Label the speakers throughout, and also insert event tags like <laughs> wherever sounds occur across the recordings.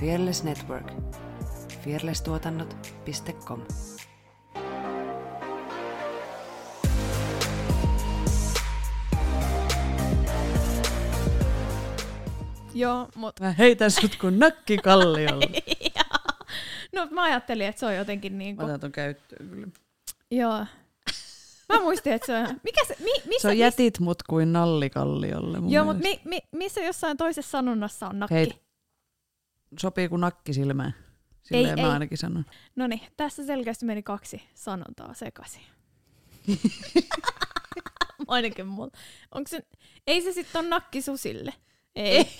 Speaker 1: Fearless Network. fearlesstuotannot.com
Speaker 2: Joo, mut
Speaker 3: Mä heitän sut kuin nakki kalliolle. <laughs>
Speaker 2: no mä ajattelin, että se on jotenkin niin
Speaker 3: Mä
Speaker 2: kuin,
Speaker 3: otan ton käyttöön kyllä.
Speaker 2: joo. Mä muistin, että se on, mikä se, mi, missä,
Speaker 3: Se on jätit mut kuin nallikalliolle mun
Speaker 2: Joo, mutta mi, mi, missä jossain toisessa sanonnassa on nakki?
Speaker 3: Hei, Sopii kuin nakki silmään. Silleen
Speaker 2: Ei,
Speaker 3: mä
Speaker 2: ei.
Speaker 3: ainakin sanon.
Speaker 2: No niin, tässä selkeästi meni kaksi sanontaa sekaisin. <laughs> Ainakin mulla. Onko se, ei se sitten on nakki susille? Ei. <laughs>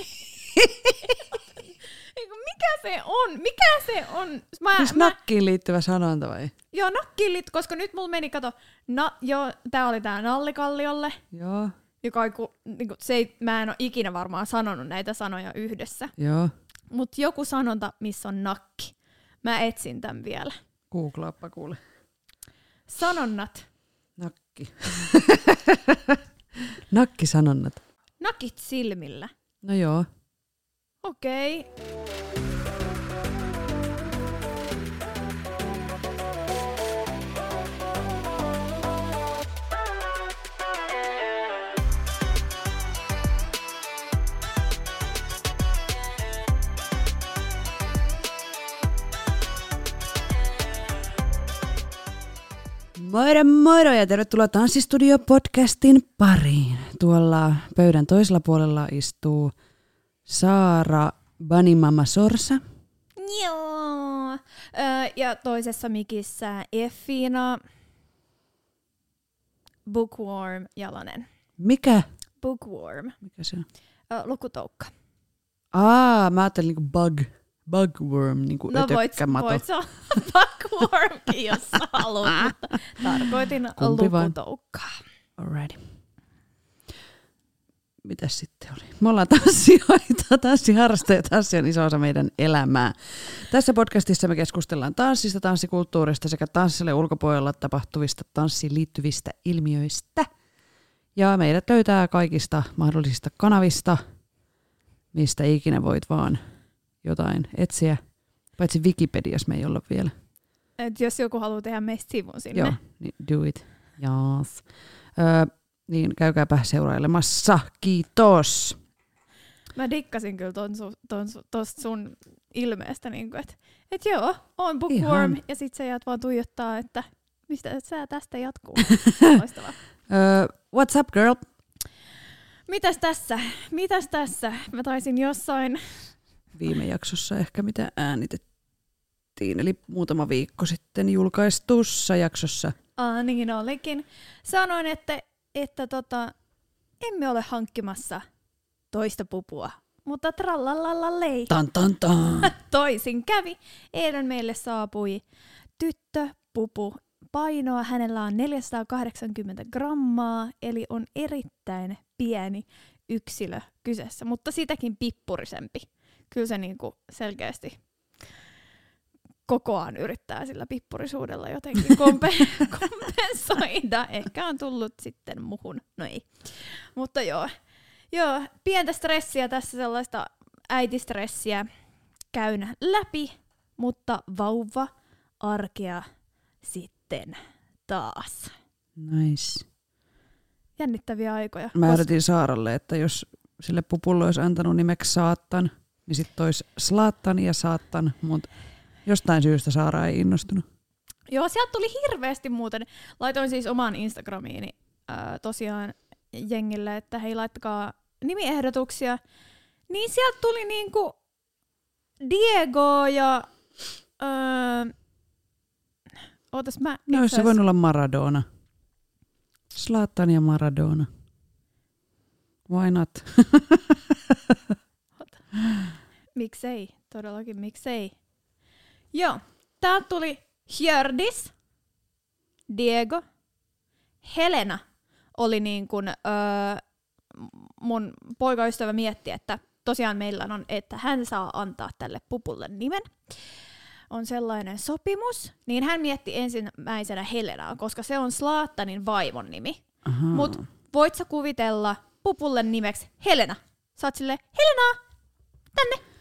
Speaker 2: Mikä se on? Mikä se on? Mä,
Speaker 3: Siis
Speaker 2: mä,
Speaker 3: nakkiin liittyvä sanonta vai?
Speaker 2: joo, nakkilit, koska nyt mulla meni, kato, na, joo, tää oli tää nallikalliolle,
Speaker 3: Joo,
Speaker 2: joka ei, ku, niinku, se ei, mä en ole ikinä varmaan sanonut näitä sanoja yhdessä.
Speaker 3: joo.
Speaker 2: Mutta joku sanonta, missä on nakki. Mä etsin tämän vielä.
Speaker 3: Googlaappa kuule.
Speaker 2: Sanonnat.
Speaker 3: Nakki. <laughs> Nakkisanonnat.
Speaker 2: Nakit silmillä.
Speaker 3: No joo.
Speaker 2: Okei. Okay.
Speaker 3: Moro moro ja tervetuloa Tanssistudio-podcastin pariin. Tuolla pöydän toisella puolella istuu Saara Banimama Sorsa.
Speaker 2: Joo. Öö, ja toisessa mikissä Effina. Bookworm Jalonen.
Speaker 3: Mikä?
Speaker 2: Bookworm.
Speaker 3: Mikä se on?
Speaker 2: Öö, lukutoukka.
Speaker 3: Aa, mä ajattelin niinku bug. Bugworm, niinku
Speaker 2: No voit, voit saa <laughs> bookwormkin, jos haluat, mutta tarkoitin
Speaker 3: Kumpi
Speaker 2: lukutoukkaa.
Speaker 3: Alrighty. Mitäs sitten oli? Me ollaan tanssijoita, <laughs> tanssiharrastajia, tanssi on iso osa meidän elämää. Tässä podcastissa me keskustellaan tanssista, tanssikulttuurista sekä tanssille ulkopuolella tapahtuvista tanssiin liittyvistä ilmiöistä. Ja meidät löytää kaikista mahdollisista kanavista, mistä ikinä voit vaan jotain etsiä. Paitsi Wikipediassa me ei olla vielä.
Speaker 2: Et jos joku haluaa tehdä meistä sivun sinne.
Speaker 3: Joo, niin do it. Yes. Öö, niin käykääpä seurailemassa. Kiitos.
Speaker 2: Mä dikkasin kyllä ton su, ton tosta sun ilmeestä, niin että et joo, on bookworm,
Speaker 3: Ihan.
Speaker 2: ja sit sä jäät vaan tuijottaa, että mistä et sä tästä jatkuu. <laughs> Loistavaa.
Speaker 3: Öö, what's up girl?
Speaker 2: Mitäs tässä? Mitäs tässä? Mä taisin jossain...
Speaker 3: Viime jaksossa ehkä mitä äänitettiin, eli muutama viikko sitten julkaistussa jaksossa.
Speaker 2: Aa, niin olikin. Sanoin, että, että tota, emme ole hankkimassa toista pupua. Mutta trallalallei.
Speaker 3: Tan tan tan. <laughs>
Speaker 2: Toisin kävi. Eilen meille saapui tyttö, pupu, painoa. Hänellä on 480 grammaa, eli on erittäin pieni yksilö kyseessä, mutta sitäkin pippurisempi. Kyllä se niinku selkeästi kokoaan yrittää sillä pippurisuudella jotenkin <laughs> kompe- kompensoida. Ehkä on tullut sitten muhun. No ei. Mutta joo. Joo, pientä stressiä tässä sellaista äitistressiä käyn läpi, mutta vauva arkea sitten taas.
Speaker 3: Nice.
Speaker 2: Jännittäviä aikoja.
Speaker 3: Mä
Speaker 2: Kos-
Speaker 3: ehdotin Saaralle, että jos sille pupulle olisi antanut nimeksi Saattan, niin sitten olisi Slaattan ja Saattan, mutta jostain syystä Saara ei innostunut.
Speaker 2: Joo, sieltä tuli hirveästi muuten. Laitoin siis omaan Instagramiini ää, tosiaan jengille, että hei laittakaa nimiehdotuksia. Niin sieltä tuli niinku Diego ja... Öö, ootas mä...
Speaker 3: No, se voi olla Maradona. Slaattan ja Maradona. Why not? <laughs>
Speaker 2: Miksei, todellakin miksei. Joo, täältä tuli Hjördis, Diego, Helena oli niin kuin, öö, mun poikaystävä mietti, että tosiaan meillä on, että hän saa antaa tälle pupulle nimen. On sellainen sopimus, niin hän mietti ensimmäisenä Helenaa, koska se on Slaattanin vaimon nimi.
Speaker 3: Aha.
Speaker 2: Mut voit sä kuvitella pupulle nimeksi Helena? Sä oot silleen, Helena, tänne.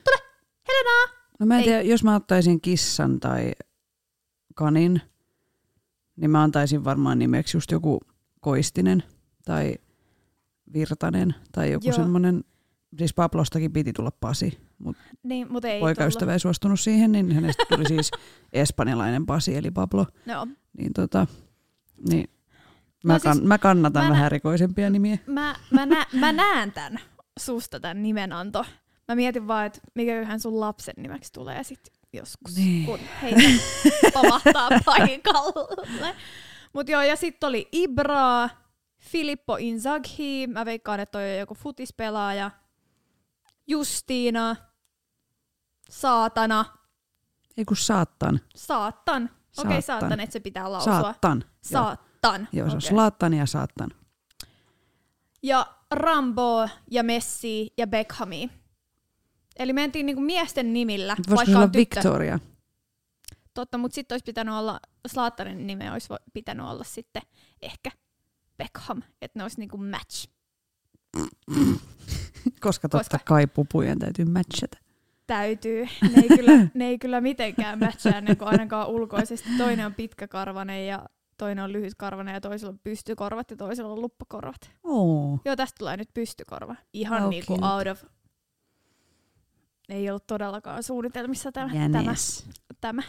Speaker 3: No mä en
Speaker 2: Ei.
Speaker 3: tiedä, jos mä ottaisin kissan tai kanin, niin mä antaisin varmaan nimeksi just joku Koistinen tai Virtanen tai joku
Speaker 2: Joo.
Speaker 3: semmoinen, siis Pablostakin piti tulla Pasi, mutta
Speaker 2: Niin, ei
Speaker 3: poikaystävä ei suostunut siihen, niin hänestä tuli siis <laughs> espanjalainen Pasi eli Pablo.
Speaker 2: Joo.
Speaker 3: Niin tota, niin mä,
Speaker 2: No
Speaker 3: kan,
Speaker 2: siis-
Speaker 3: mä kannatan
Speaker 2: mä
Speaker 3: vähän
Speaker 2: nä-
Speaker 3: erikoisempia nimiä.
Speaker 2: Mä, mä, nä, mä näen tämän susta tämän nimenanto. Mä mietin vaan, että mikäköhän sun lapsen nimeksi tulee sit joskus,
Speaker 3: Niin.
Speaker 2: kun heitä <laughs> pamahtaa paikalle. Mut joo, ja sitten oli Ibra, Filippo Inzaghi, mä veikkaan, että toi on joku futispelaaja, Justiina, Saatana,
Speaker 3: Ei kun saattan.
Speaker 2: Saattan. Okei, okay,
Speaker 3: Saattan.
Speaker 2: että se pitää lausua.
Speaker 3: Saattan.
Speaker 2: Saattan.
Speaker 3: Joo, se on. Slaattan ja saattan.
Speaker 2: ja Rambo ja Messi ja Beckhami. Eli mentiin niinku miesten nimillä,
Speaker 3: Voisiko
Speaker 2: vaikka
Speaker 3: olla
Speaker 2: on tyttö.
Speaker 3: Victoria?
Speaker 2: Totta, mutta sitten olisi pitänyt olla, Slaattarin nime olisi pitänyt olla sitten ehkä Beckham, että ne olisi niinku match. <laughs>
Speaker 3: Koska totta
Speaker 2: Koska-
Speaker 3: kai pupujen täytyy matchata.
Speaker 2: Täytyy. Ne ei kyllä, <laughs> ne ei kyllä mitenkään matchaa kuin ainakaan ulkoisesti. Toinen on pitkäkarvanen ja toinen on lyhytkarvanen ja toisella on pystykorvat ja toisella on luppakorvat.
Speaker 3: Oo.
Speaker 2: Joo, tästä tulee nyt pystykorva. Ihan
Speaker 3: How
Speaker 2: niinku out of... Ei ollut todellakaan suunnitelmissa tämä. tämä,
Speaker 3: Jänes.
Speaker 2: tämä.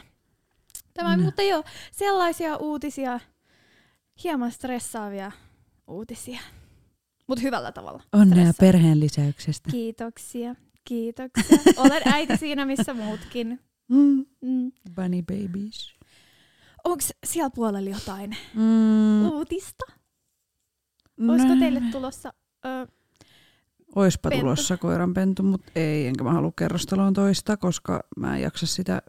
Speaker 2: tämä
Speaker 3: No.
Speaker 2: Mutta joo, sellaisia uutisia, hieman stressaavia uutisia. Mutta hyvällä tavalla.
Speaker 3: Onnea perheen lisäyksestä.
Speaker 2: Kiitoksia, kiitoksia. Olen äiti siinä, missä muutkin.
Speaker 3: Mm.
Speaker 2: Mm.
Speaker 3: Bunny babies.
Speaker 2: Onko siellä puolella jotain
Speaker 3: Mm.
Speaker 2: uutista? Olisiko teille tulossa... Ö,
Speaker 3: Oispa
Speaker 2: pentu?
Speaker 3: tulossa koiranpentu, mutta ei, enkä mä halua kerrostaloon toista, koska mä en jaksa sitä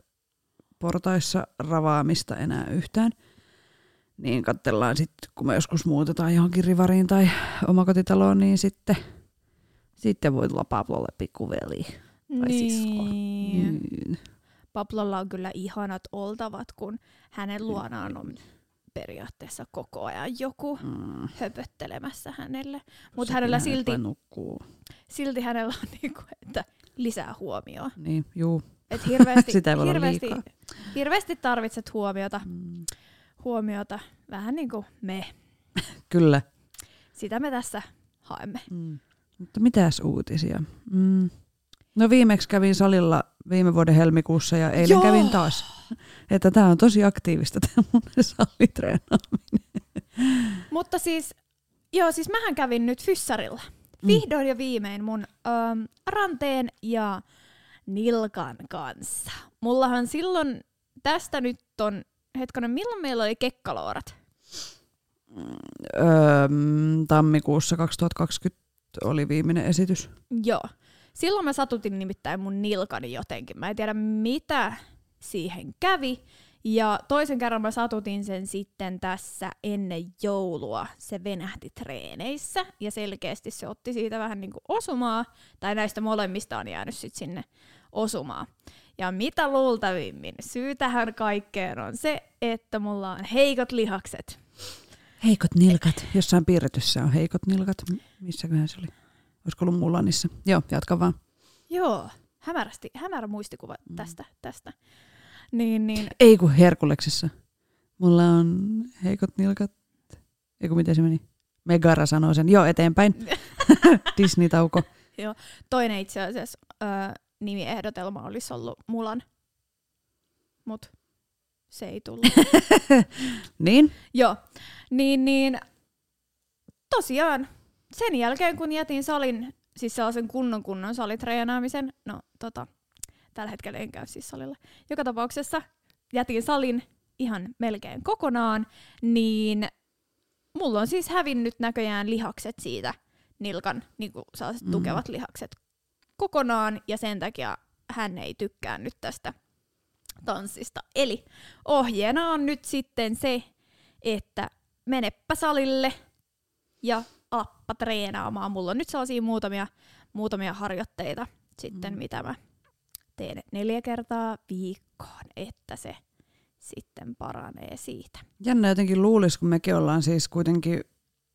Speaker 3: portaissa ravaamista enää yhtään. Niin katsellaan sitten, kun me joskus muutetaan johonkin rivariin tai omakotitaloon, niin sitten, sitten voi tulla Pablolle pikkuveli. Tai sisko.
Speaker 2: niin.
Speaker 3: Niin.
Speaker 2: Pablolla on kyllä ihanat oltavat, kun hänen luonaan on periaatteessa koko ajan joku
Speaker 3: Mm.
Speaker 2: höpöttelemässä hänelle. Mutta hänellä
Speaker 3: hän
Speaker 2: silti, silti hänellä on <laughs> niinku, että lisää huomioon.
Speaker 3: Niin, juu.
Speaker 2: Et hirveästi, <laughs>
Speaker 3: Sitä ei voi
Speaker 2: hirveästi, hirveästi tarvitset huomiota,
Speaker 3: Mm.
Speaker 2: huomiota, vähän niin kuin me. <laughs>
Speaker 3: Kyllä.
Speaker 2: Sitä me tässä haemme.
Speaker 3: Mm. Mutta mitäs uutisia? Mm. No viimeksi kävin salilla viime vuoden helmikuussa ja eilen
Speaker 2: Joo.
Speaker 3: kävin taas. Että tämä on tosi aktiivista tämä mun salitreenaaminen.
Speaker 2: Mutta siis, joo, siis mähän kävin nyt fyssarilla.
Speaker 3: Mm.
Speaker 2: Vihdoin ja viimein mun äm, ranteen ja nilkan kanssa. Mullahan silloin, tästä nyt on, hetkonen, milloin meillä oli kekkaloorat?
Speaker 3: Öö, tammikuussa 2020 oli viimeinen esitys.
Speaker 2: Joo. Silloin mä satutin nimittäin mun nilkani jotenkin. Mä en tiedä mitä siihen kävi. Ja toisen kerran mä satutin sen sitten tässä ennen joulua. Se venähti treeneissä ja selkeästi se otti siitä vähän niin kuin osumaa. Tai näistä molemmista on jäänyt sitten sinne osumaa. Ja mitä luultavimmin syy tähän kaikkeen on se, että mulla on heikot lihakset.
Speaker 3: Heikot nilkat. Jossain piirretyssä on heikot nilkat. Missäköhän se oli? Olisiko ollut Mullanissa? Joo, jatka vaan.
Speaker 2: Joo, hämärästi, hämärä muistikuva tästä. tästä. Niin, niin,
Speaker 3: Ei kun Herkuleksessa. Mulla on heikot nilkat. Ei kun miten se meni? Megara sanoo sen. Joo, eteenpäin. <laughs> Disney-tauko.
Speaker 2: Toinen itse asiassa ö, nimiehdotelma olisi ollut Mulan, mut se ei tullut. <laughs>
Speaker 3: Niin?
Speaker 2: Joo, niin, niin tosiaan sen jälkeen kun jätin salin, siis sellaisen kunnon kunnon salitreenaamisen, no tota, tällä hetkellä en käy siis salilla, joka tapauksessa jätin salin ihan melkein kokonaan, niin mulla on siis hävinnyt näköjään lihakset siitä nilkan, niin kuin sellaiset
Speaker 3: Mm.
Speaker 2: tukevat lihakset kokonaan, ja sen takia hän ei tykkää nyt tästä tanssista. Eli ohjeena on nyt sitten se, että meneppä salille ja alappa treenaamaan. Mulla on nyt sellaisia muutamia, muutamia harjoitteita sitten,
Speaker 3: Mm.
Speaker 2: mitä mä teen neljä kertaa viikkoon, että se sitten paranee siitä.
Speaker 3: Jännä jotenkin luulisi, kun mekin ollaan siis kuitenkin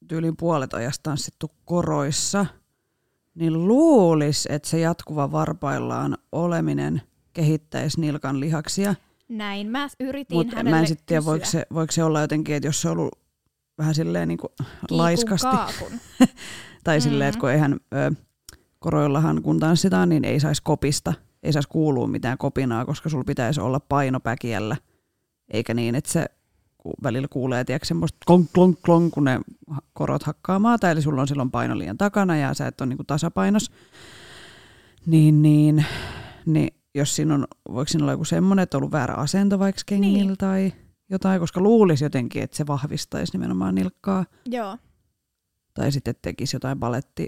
Speaker 3: tyylin puolet ajasta tanssittu koroissa, niin luulis, että se jatkuva varpaillaan oleminen kehittäisi nilkan lihaksia.
Speaker 2: Näin mä yritin
Speaker 3: Mutta
Speaker 2: hänelle
Speaker 3: mä en sitten tiedä, voiko se, voiko se olla jotenkin, että jos se on ollut vähän silleen niin kuin
Speaker 2: Kiikun
Speaker 3: laiskasti.
Speaker 2: kaakun. <laughs>
Speaker 3: Tai
Speaker 2: Mm.
Speaker 3: silleen, että kun eihän ö, koroillahan kun tanssitaan, niin ei saisi kopista. Ei saisi kuulua mitään kopinaa, koska sulla pitäisi olla paino päkiällä. Eikä niin, että se välillä kuulee, tiedätkö, semmoista klonk, klonk, klonk, kun ne korot hakkaa maata, eli sulla on silloin paino liian takana ja sä et ole niin tasapainos. Niin, niin, niin jos siinä on, voiko siinä olla joku semmoinen, että on ollut väärä asento vaikka kengillä
Speaker 2: niin.
Speaker 3: tai jotain, koska luulisi jotenkin, että se vahvistaisi nimenomaan nilkkaa.
Speaker 2: Joo.
Speaker 3: Tai sitten tekisi jotain baletti,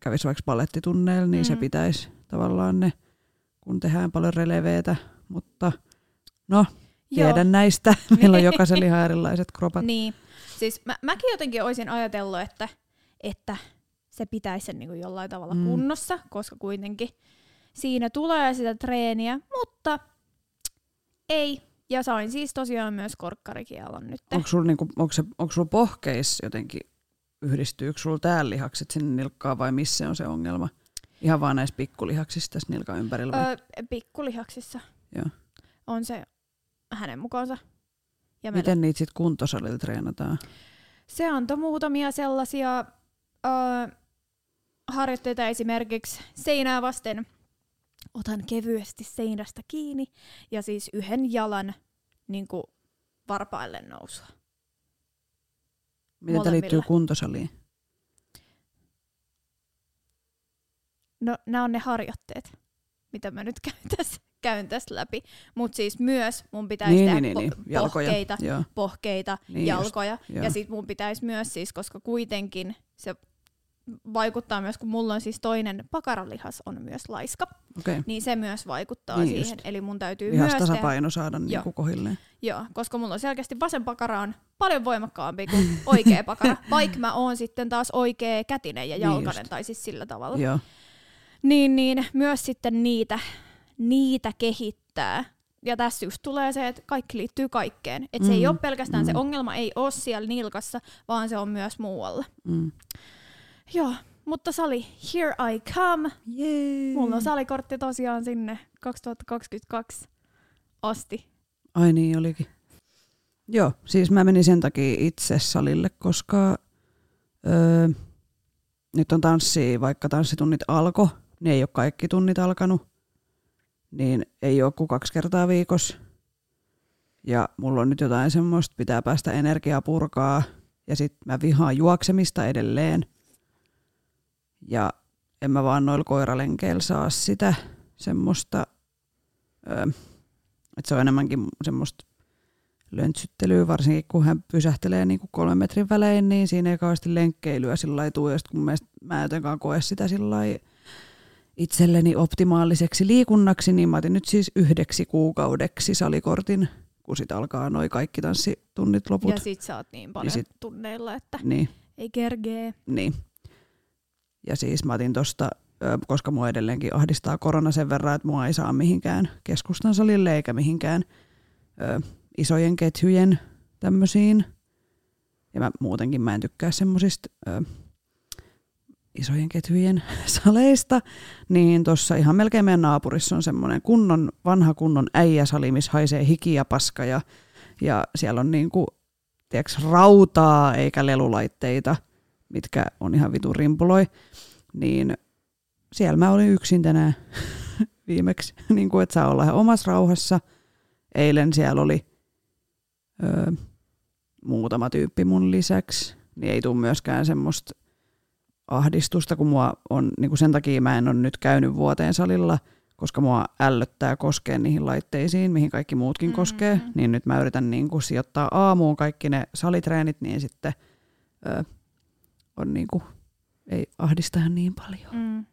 Speaker 3: kävisi vaikka balettitunneilla, niin mm. se pitäisi tavallaan ne, kun tehdään paljon releveetä. Mutta no, tiedän näistä. <laughs> Meillä on jokaisella ihan <laughs> erilaiset kropat.
Speaker 2: Niin. Siis mä, mäkin jotenkin olisin ajatellut, että, että se pitäisi sen niin jollain tavalla
Speaker 3: mm.
Speaker 2: kunnossa, koska kuitenkin siinä tulee sitä treeniä, mutta ei. Ja sain siis tosiaan myös korkkarikielon nyt.
Speaker 3: Onko sulla, niinku, onko, se, onko sulla pohkeis jotenkin, yhdistyykö sulla täällä lihakset sinne nilkkaan vai missä on se ongelma? Ihan vaan näissä pikkulihaksissa tässä nilkan ympärillä? vai?
Speaker 2: Öö, pikkulihaksissa
Speaker 3: Joo.
Speaker 2: on se hänen mukaansa. Ja
Speaker 3: Miten niitä sitten kuntosalilla treenataan?
Speaker 2: Se antoi muutamia sellaisia öö, harjoitteita esimerkiksi seinää vasten. Otan kevyesti seinästä kiinni ja siis yhden jalan niin kuin varpaille nousua.
Speaker 3: Miten tämä liittyy kuntosaliin?
Speaker 2: No nämä on ne harjoitteet, mitä mä nyt <laughs> käyn tässä, käyn tässä läpi. Mutta siis myös mun pitäisi
Speaker 3: Niin,
Speaker 2: tehdä
Speaker 3: niin, niin,
Speaker 2: po-
Speaker 3: niin. Jalkoja.
Speaker 2: pohkeita,
Speaker 3: Joo.
Speaker 2: pohkeita,
Speaker 3: Niin just,
Speaker 2: jalkoja.
Speaker 3: joo.
Speaker 2: ja sitten mun pitäisi myös siis, koska kuitenkin se vaikuttaa myös, kun mulla on siis toinen pakaralihas on myös laiska.
Speaker 3: Okay.
Speaker 2: niin se myös vaikuttaa
Speaker 3: Niin
Speaker 2: siihen.
Speaker 3: just.
Speaker 2: Eli mun täytyy myös tehdä,
Speaker 3: Lihastasapaino saada
Speaker 2: Joo.
Speaker 3: niinku kohilleen.
Speaker 2: joo, koska mulla on selkeästi vasen pakara on paljon voimakkaampi kuin oikea pakara, <laughs> vaikka mä oon sitten taas oikea kätinen ja
Speaker 3: Niin
Speaker 2: jalkainen,
Speaker 3: just.
Speaker 2: tai siis sillä tavalla.
Speaker 3: Joo.
Speaker 2: Niin, niin myös sitten niitä, niitä kehittää. Ja tässä just tulee se, että kaikki liittyy kaikkeen. Että se ei
Speaker 3: Mm,
Speaker 2: ole pelkästään, se
Speaker 3: mm.
Speaker 2: ongelma ei ole siellä nilkassa, vaan se on myös muualla.
Speaker 3: Mm.
Speaker 2: Joo, mutta sali, here I come.
Speaker 3: Jee.
Speaker 2: Mulla on salikortti tosiaan sinne 2022 asti.
Speaker 3: Ai niin olikin. Joo, siis mä menin sen takia itse salille, koska öö, nyt on tanssi, vaikka tanssitunnit alkoi, niin ei ole kaikki tunnit alkanut, niin ei ole kuin kaksi kertaa viikossa. Ja mulla on nyt jotain semmoista, pitää päästä energiaa purkaa, ja sit mä vihaan juoksemista edelleen. Ja en mä vaan noilla koiralenkeillä saa sitä semmoista, että se on enemmänkin semmoista löntsyttelyä, varsinkin kun hän pysähtelee niin kuin kolmen metrin välein, niin siinä ei kauheasti lenkkeilyä sillä lailla tule, ja sit kun mä, mä en jotenkaan koe sitä sillä itselleni optimaaliseksi liikunnaksi, niin mä otin nyt siis yhdeksi kuukaudeksi salikortin, kun sit alkaa noi kaikki tanssitunnit loput.
Speaker 2: Ja sit sä oot niin paljon
Speaker 3: sit-
Speaker 2: tunneilla, että
Speaker 3: Niin,
Speaker 2: ei kergee.
Speaker 3: niin. Ja siis mä otin tosta, koska mua edelleenkin ahdistaa korona sen verran, että mua ei saa mihinkään keskustan salille eikä mihinkään ö, isojen ketjujen tämmöisiin. Ja mä muutenkin mä en tykkää semmosista ö, isojen ketjujen <laughs> saleista, niin tuossa ihan melkein meidän naapurissa on semmoinen kunnon, vanha kunnon äijäsali, missä haisee hiki ja paska ja, ja siellä on niinku, tiedätkö, rautaa eikä lelulaitteita, mitkä on ihan vitun rimpuloi, niin siellä mä olin yksin tänään <laughs> viimeksi, <laughs> niin kuin, että saa olla ihan omassa rauhassa. Eilen siellä oli öö, muutama tyyppi mun lisäksi, niin ei tule myöskään semmoista ahdistusta, kun mua on, niin kuin sen takia mä en ole nyt käynyt vuoteen salilla, koska mua ällöttää koskea niihin laitteisiin, mihin kaikki muutkin
Speaker 2: Mm.
Speaker 3: koskee, niin nyt mä yritän niin kuin sijoittaa aamuun kaikki ne salitreenit, niin sitten öö, on niin kuin, ei ahdista niin paljon.
Speaker 2: Mm.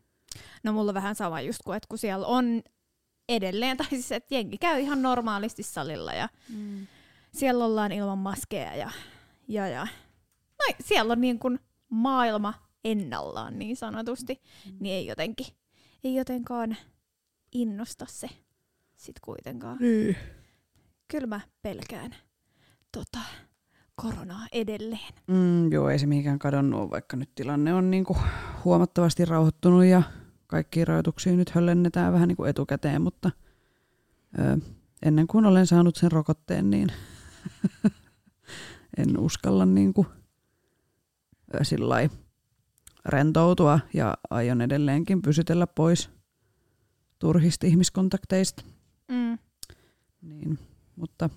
Speaker 2: No mulla on vähän sama just kuin, että kun siellä on edelleen, tai siis että jengi käy ihan normaalisti salilla ja
Speaker 3: Mm.
Speaker 2: siellä ollaan ilman maskeja ja, ja, ja. No, siellä on niin kuin maailma ennallaan niin sanotusti,
Speaker 3: Mm.
Speaker 2: niin ei jotenkin, ei jotenkaan innosta se sit kuitenkaan.
Speaker 3: Niin.
Speaker 2: Kyllä mä pelkään tota, koronaa edelleen.
Speaker 3: Mm, joo, ei se mihinkään kadonnut vaikka nyt tilanne on niin kuin huomattavasti rauhoittunut ja kaikkia rajoituksia nyt höllennetään vähän niin kuin etukäteen, mutta ö, ennen kuin olen saanut sen rokotteen, niin <laughs> en uskalla niin kuin, ö, sillai rentoutua ja aion edelleenkin pysytellä pois turhista ihmiskontakteista.
Speaker 2: Mm.
Speaker 3: Niin, mutta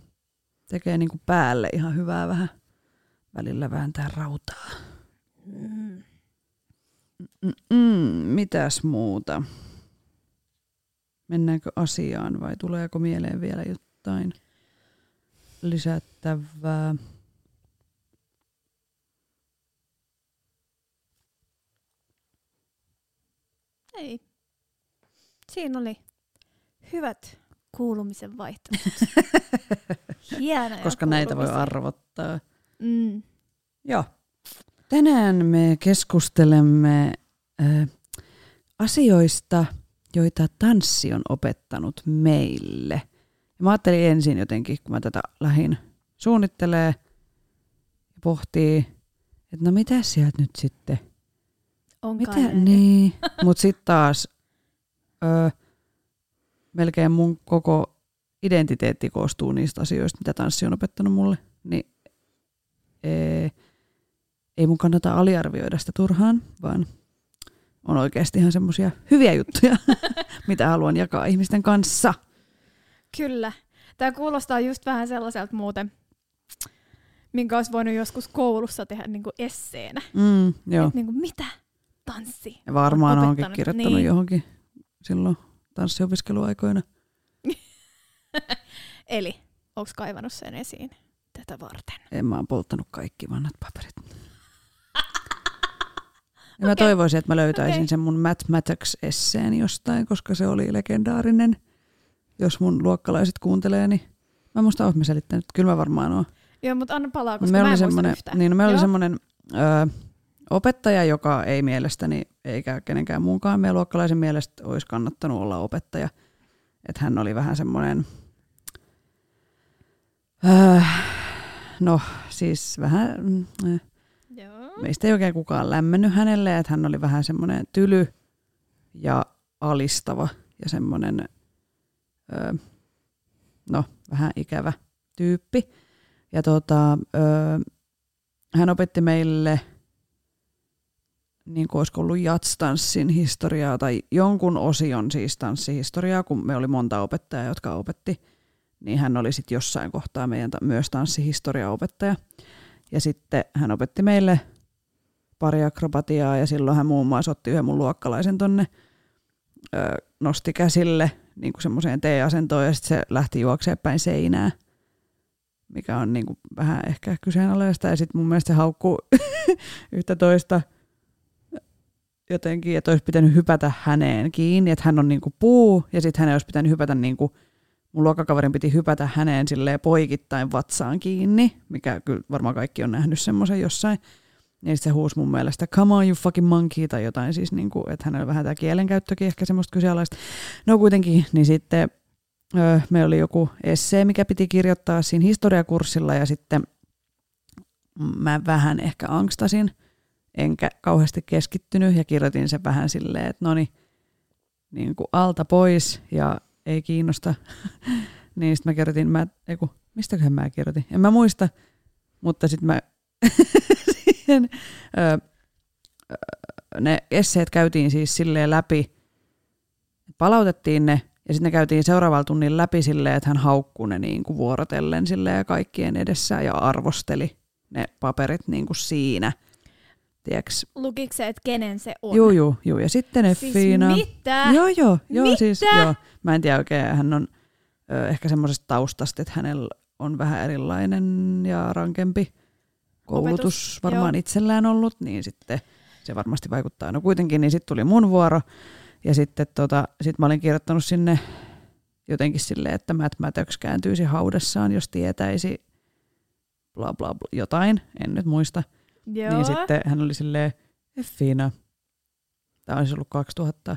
Speaker 3: tekee niin kuin päälle ihan hyvää vähän välillä vääntää rautaa.
Speaker 2: Mm.
Speaker 3: Mm-mm, mitäs muuta? Mennäänkö asiaan vai tuleeko mieleen vielä jotain lisättävää?
Speaker 2: Ei. Siinä oli hyvät kuulumisen vaihtoehdot. <laughs> Hienoja
Speaker 3: Koska näitä voi arvottaa.
Speaker 2: Mm.
Speaker 3: Joo. Tänään me keskustelemme äh, asioista, joita tanssi on opettanut meille. Ja mä ajattelin ensin jotenkin, kun mä tätä lähin suunnittelee ja pohtii, että no mitä sieltä nyt sitten
Speaker 2: Onkaan
Speaker 3: Mitä?
Speaker 2: näin.
Speaker 3: Niin. Mutta sitten taas ö, melkein mun koko identiteetti koostuu niistä asioista, mitä tanssi on opettanut mulle. Niin ee, ei mun kannata aliarvioida sitä turhaan, vaan on oikeasti ihan semmoisia hyviä juttuja, <laughs> mitä haluan jakaa ihmisten kanssa.
Speaker 2: Kyllä. Tämä kuulostaa just vähän sellaiselta muuten, minkä olisi voinut joskus koulussa tehdä niin kuin esseenä.
Speaker 3: Mm, joo.
Speaker 2: Et niin kuin, mitä? Tanssi.
Speaker 3: Ja varmaan
Speaker 2: on
Speaker 3: onkin kirjoittanut
Speaker 2: Niin.
Speaker 3: johonkin silloin tanssiopiskeluaikoina. <laughs>
Speaker 2: Eli, onko kaivannut sen esiin tätä varten?
Speaker 3: En mä oon polttanut kaikki vanhat paperit. <laughs> Ja mä
Speaker 2: Okei.
Speaker 3: toivoisin, että mä löytäisin
Speaker 2: Okei.
Speaker 3: sen mun Mathematics-esseen jostain, koska se oli legendaarinen. Jos mun luokkalaiset kuuntelee, niin mä muista, oot mä selittänyt. Kyllä mä varmaan oon.
Speaker 2: Joo, mutta anna palaa, koska
Speaker 3: meillä
Speaker 2: mä en yhtään.
Speaker 3: niin, no meillä oli semmoinen ö, opettaja, joka ei mielestäni, eikä kenenkään muunkaan meidän luokkalaisen mielestä olisi kannattanut olla opettaja. Että hän oli vähän semmoinen, ö, no siis vähän, mm, äh,
Speaker 2: Joo.
Speaker 3: meistä ei oikein kukaan lämmennyt hänelle, että hän oli vähän semmoinen tyly ja alistava ja semmoinen, ö, no vähän ikävä tyyppi. Ja tota, ö, hän opetti meille, niin kuin olisiko ollut jatstanssin historiaa tai jonkun osion siis tanssihistoriaa, kun me oli monta opettajaa, jotka opetti, niin hän oli sitten jossain kohtaa meidän myös tanssihistoriaopettaja. Ja sitten hän opetti meille pari akrobatiaa ja silloin hän muun muassa otti yhden mun luokkalaisen tonne, ö, nosti käsille niin kuin semmoiseen T-asentoon ja sitten se lähti juokseen päin seinää, mikä on niin kuin vähän ehkä kyseenalaista. Ja sitten mun mielestä se haukkuu <laughs> yhtä toista jotenkin, että olisi pitänyt hypätä häneen kiinni, että hän on niin kuin puu ja sitten hänen olisi pitänyt hypätä niin kuin mun luokkakaverin piti hypätä häneen silleen poikittain vatsaan kiinni, mikä kyllä varmaan kaikki on nähnyt semmoisen jossain. Niin sit se huusi mun mielestä, come on you fucking monkey, tai jotain siis, niin kuin, että hänellä vähän tämä kielenkäyttökin ehkä semmoista kyseenalaista. No kuitenkin, niin sitten ö, me oli joku essee, mikä piti kirjoittaa siinä historiakurssilla, ja sitten mä vähän ehkä angstasin, enkä kauheasti keskittynyt, ja kirjoitin sen vähän silleen, että no niin kuin alta pois, ja ei kiinnosta. <laughs> niin sitten mä kirjoitin, mä, eiku, mistäköhän mä kirjoitin, en mä muista, mutta sitten mä <laughs> siihen, ö, ö, ne esseet käytiin siis silleen läpi, palautettiin ne ja sitten ne käytiin seuraavalla tunnin läpi silleen, että hän haukkui ne niin kuin vuorotellen silleen ja kaikkien edessä ja arvosteli ne paperit niin kuin siinä. Tiedätkö?
Speaker 2: Lukiko se, että kenen se on?
Speaker 3: Juu, juu, juu. Ja sitten
Speaker 2: Siis
Speaker 3: Effiina.
Speaker 2: mitä?
Speaker 3: Joo, joo, joo
Speaker 2: Mitä?
Speaker 3: siis joo. Mä en tiedä oikein, hän on ö, ehkä semmoisesta taustasta, että hänellä on vähän erilainen ja rankempi koulutus
Speaker 2: Opetus,
Speaker 3: varmaan
Speaker 2: joo.
Speaker 3: itsellään ollut, niin sitten se varmasti vaikuttaa. No kuitenkin, niin sitten tuli mun vuoro ja sitten tota, sit mä olin kirjoittanut sinne jotenkin silleen, että Matt Mattox kääntyisi haudessaan, jos tietäisi bla bla bla jotain, en nyt muista.
Speaker 2: Joo.
Speaker 3: Niin sitten hän oli silleen, Effiina, tämä olisi ollut 2000,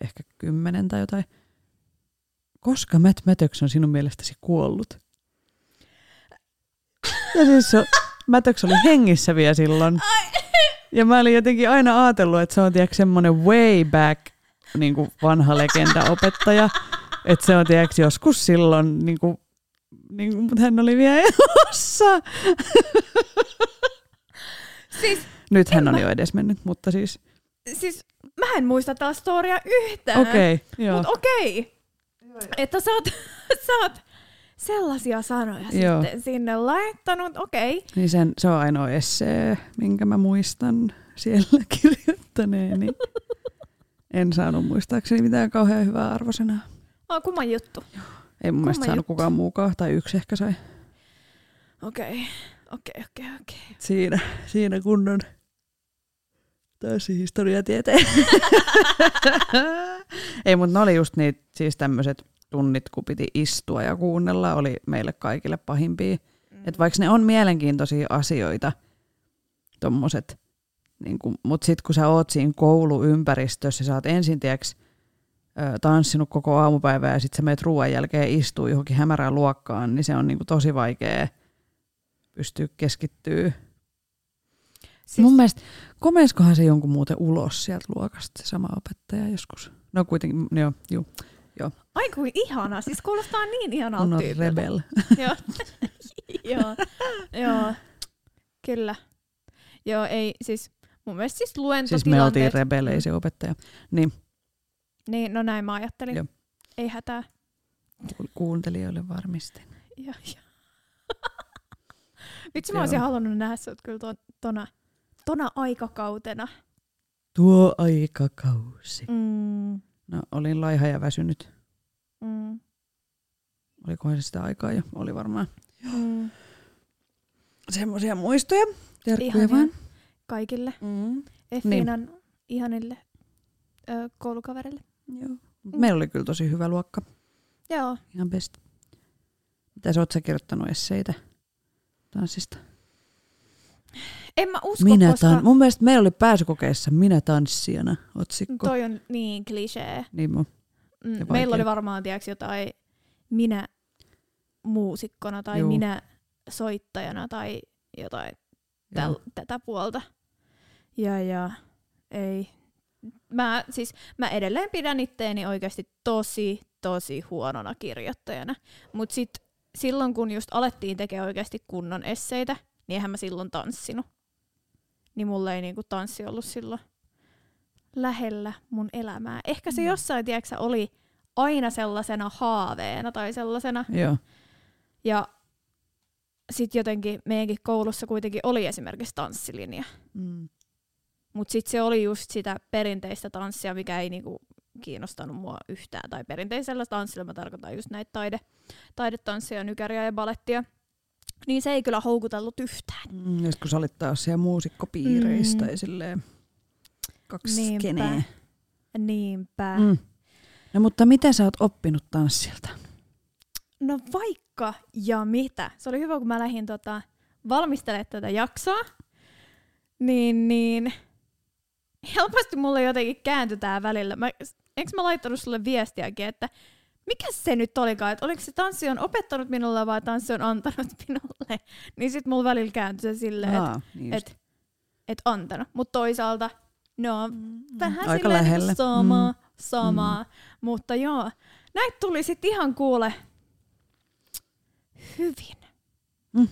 Speaker 3: ehkä 10 tai jotain. Koska Matt Mattox on sinun mielestäsi kuollut? Ja siis se, Mattox oli hengissä vielä silloin. Ja mä olin jotenkin aina ajatellut, että se on tiedätkö, semmoinen way back niin kuin vanha legenda-opettaja. Että se on tiedätkö, joskus silloin, niin kuin, niin kuin, mutta hän oli vielä elossa.
Speaker 2: Siis,
Speaker 3: Nyt hän on jo edes mennyt, mutta siis
Speaker 2: siis mä en muista tätä storia yhtään.
Speaker 3: okei, okay, joo.
Speaker 2: Mutta okei. Että sä oot, <laughs> sä oot sellaisia sanoja
Speaker 3: Joo.
Speaker 2: sitten sinne laittanut. Okei.
Speaker 3: Niin sen, se on ainoa essee, minkä mä muistan siellä <laughs> kirjoittaneeni. En saanut muistaakseni mitään kauhean hyvää arvosanaa.
Speaker 2: Oh, kumman juttu.
Speaker 3: Ei mun mielestä
Speaker 2: Kumma
Speaker 3: saanut
Speaker 2: juttu.
Speaker 3: kukaan muukaan, tai yksi ehkä sai.
Speaker 2: Okei. Okei, okei, okei.
Speaker 3: Siinä, siinä kunnon täysi historiatieteen. Ei, mutta ne oli just niitä, siis tämmöiset tunnit, kun piti istua ja kuunnella, oli meille kaikille pahimpia.
Speaker 2: Mm.
Speaker 3: Et vaikka ne on mielenkiintoisia asioita, tommoset, niin kun, mut sit kun sä oot siinä kouluympäristössä, sä oot ensin tiiäks, ö, tanssinut koko aamupäivää ja sit sä meet ruoan jälkeen istuu johonkin hämärään luokkaan, niin se on niinku tosi vaikea pystyä keskittyä. Siis... Mun mielestä, komeeskohan se jonkun muuten ulos sieltä luokasta, se sama opettaja joskus. No kuitenkin, joo, juu.
Speaker 2: Ai kuin ihana. Siis kuulostaa niin
Speaker 3: Kun on
Speaker 2: tyypiltä.
Speaker 3: rebel. <laughs>
Speaker 2: Joo. <laughs> joo. Joo. Kyllä. Joo, ei siis mun mielestä siis
Speaker 3: Siis me
Speaker 2: luentotilanteet.
Speaker 3: oltiin rebelei se opettaja. Niin,
Speaker 2: Niin, no näin mä ajattelin.
Speaker 3: Joo.
Speaker 2: Ei hätää.
Speaker 3: ku- kuuntelijoille varmistin.
Speaker 2: Ja, ja. Vitsi mä olisin halunnut nähdä sut kyllä ton, tona, tona aikakautena.
Speaker 3: Tuo aikakausi.
Speaker 2: Mm,
Speaker 3: No, olin laiha ja väsynyt.
Speaker 2: mm,
Speaker 3: Olikohan se sitä aikaa jo? Oli varmaan.
Speaker 2: mm.
Speaker 3: Semmoisia muistoja. Terkkuja vaan.
Speaker 2: Kaikille.
Speaker 3: Mm.
Speaker 2: Effiinan ihanille ö, koulukaverille.
Speaker 3: Joo. Mut Meillä oli kyllä tosi hyvä luokka.
Speaker 2: Joo.
Speaker 3: Ihan best. Mitä sä oot sä kirjoittanut esseitä tanssista?
Speaker 2: En mä usko,
Speaker 3: minä
Speaker 2: koska
Speaker 3: tan- Mun mielestä meillä oli pääsykokeessa Minä tanssijana otsikko.
Speaker 2: toi on niin klisee.
Speaker 3: Niin mun.
Speaker 2: Mm, meillä oli varmaan tiiäks, jotain minä muusikkona tai
Speaker 3: Juu.
Speaker 2: minä soittajana tai jotain täl,
Speaker 3: Joo.
Speaker 2: tätä puolta. Ja, ja ei. Mä, siis, mä edelleen pidän itteeni oikeasti tosi, tosi huonona kirjoittajana. Mutta sit silloin, kun just alettiin tekemään oikeasti kunnon esseitä, niin eihän mä silloin tanssinut. Niin mulla ei niinku tanssi ollut silloin lähellä mun elämää. Ehkä se
Speaker 3: Mm.
Speaker 2: jossain, tiedätkö, oli aina sellaisena haaveena tai sellaisena.
Speaker 3: Joo.
Speaker 2: Ja sitten jotenkin meidänkin koulussa kuitenkin oli esimerkiksi tanssilinja.
Speaker 3: Mm.
Speaker 2: Mutta sitten se oli just sitä perinteistä tanssia, mikä ei niinku kiinnostanut mua yhtään. Tai perinteisellä tanssilla mä tarkoitan just näitä taide, taidetanssia, nykäriä ja balettia. Niin se ei kyllä houkutellut yhtään.
Speaker 3: Mm, ja sit kun sä olit taas siellä muusikkopiireistä
Speaker 2: Mm.
Speaker 3: ja silleen kaksi
Speaker 2: Niinpä.
Speaker 3: skeneä.
Speaker 2: Niinpä.
Speaker 3: Mm. No mutta mitä sä oot oppinut tanssilta?
Speaker 2: No vaikka ja mitä. Se oli hyvä, kun mä lähdin tota, valmistelemaan tätä jaksoa. Niin, niin helposti mulle jotenkin kääntyi tää välillä. Mä, eikö mä laittanut sulle viestiäkin, että mikä se nyt olikaan, että oliko se tanssi on opettanut minulle vai tanssi on antanut <laughs> minulle. Niin sit mulla välillä kääntyi se silleen, että
Speaker 3: niin
Speaker 2: et, et antanut. Mutta toisaalta ne on vähän
Speaker 3: Aika
Speaker 2: silleen
Speaker 3: lähelle.
Speaker 2: Niinku samaa,
Speaker 3: Mm.
Speaker 2: samaa. Mutta joo, näitä tuli sitten ihan kuule hyvin.
Speaker 3: Mm.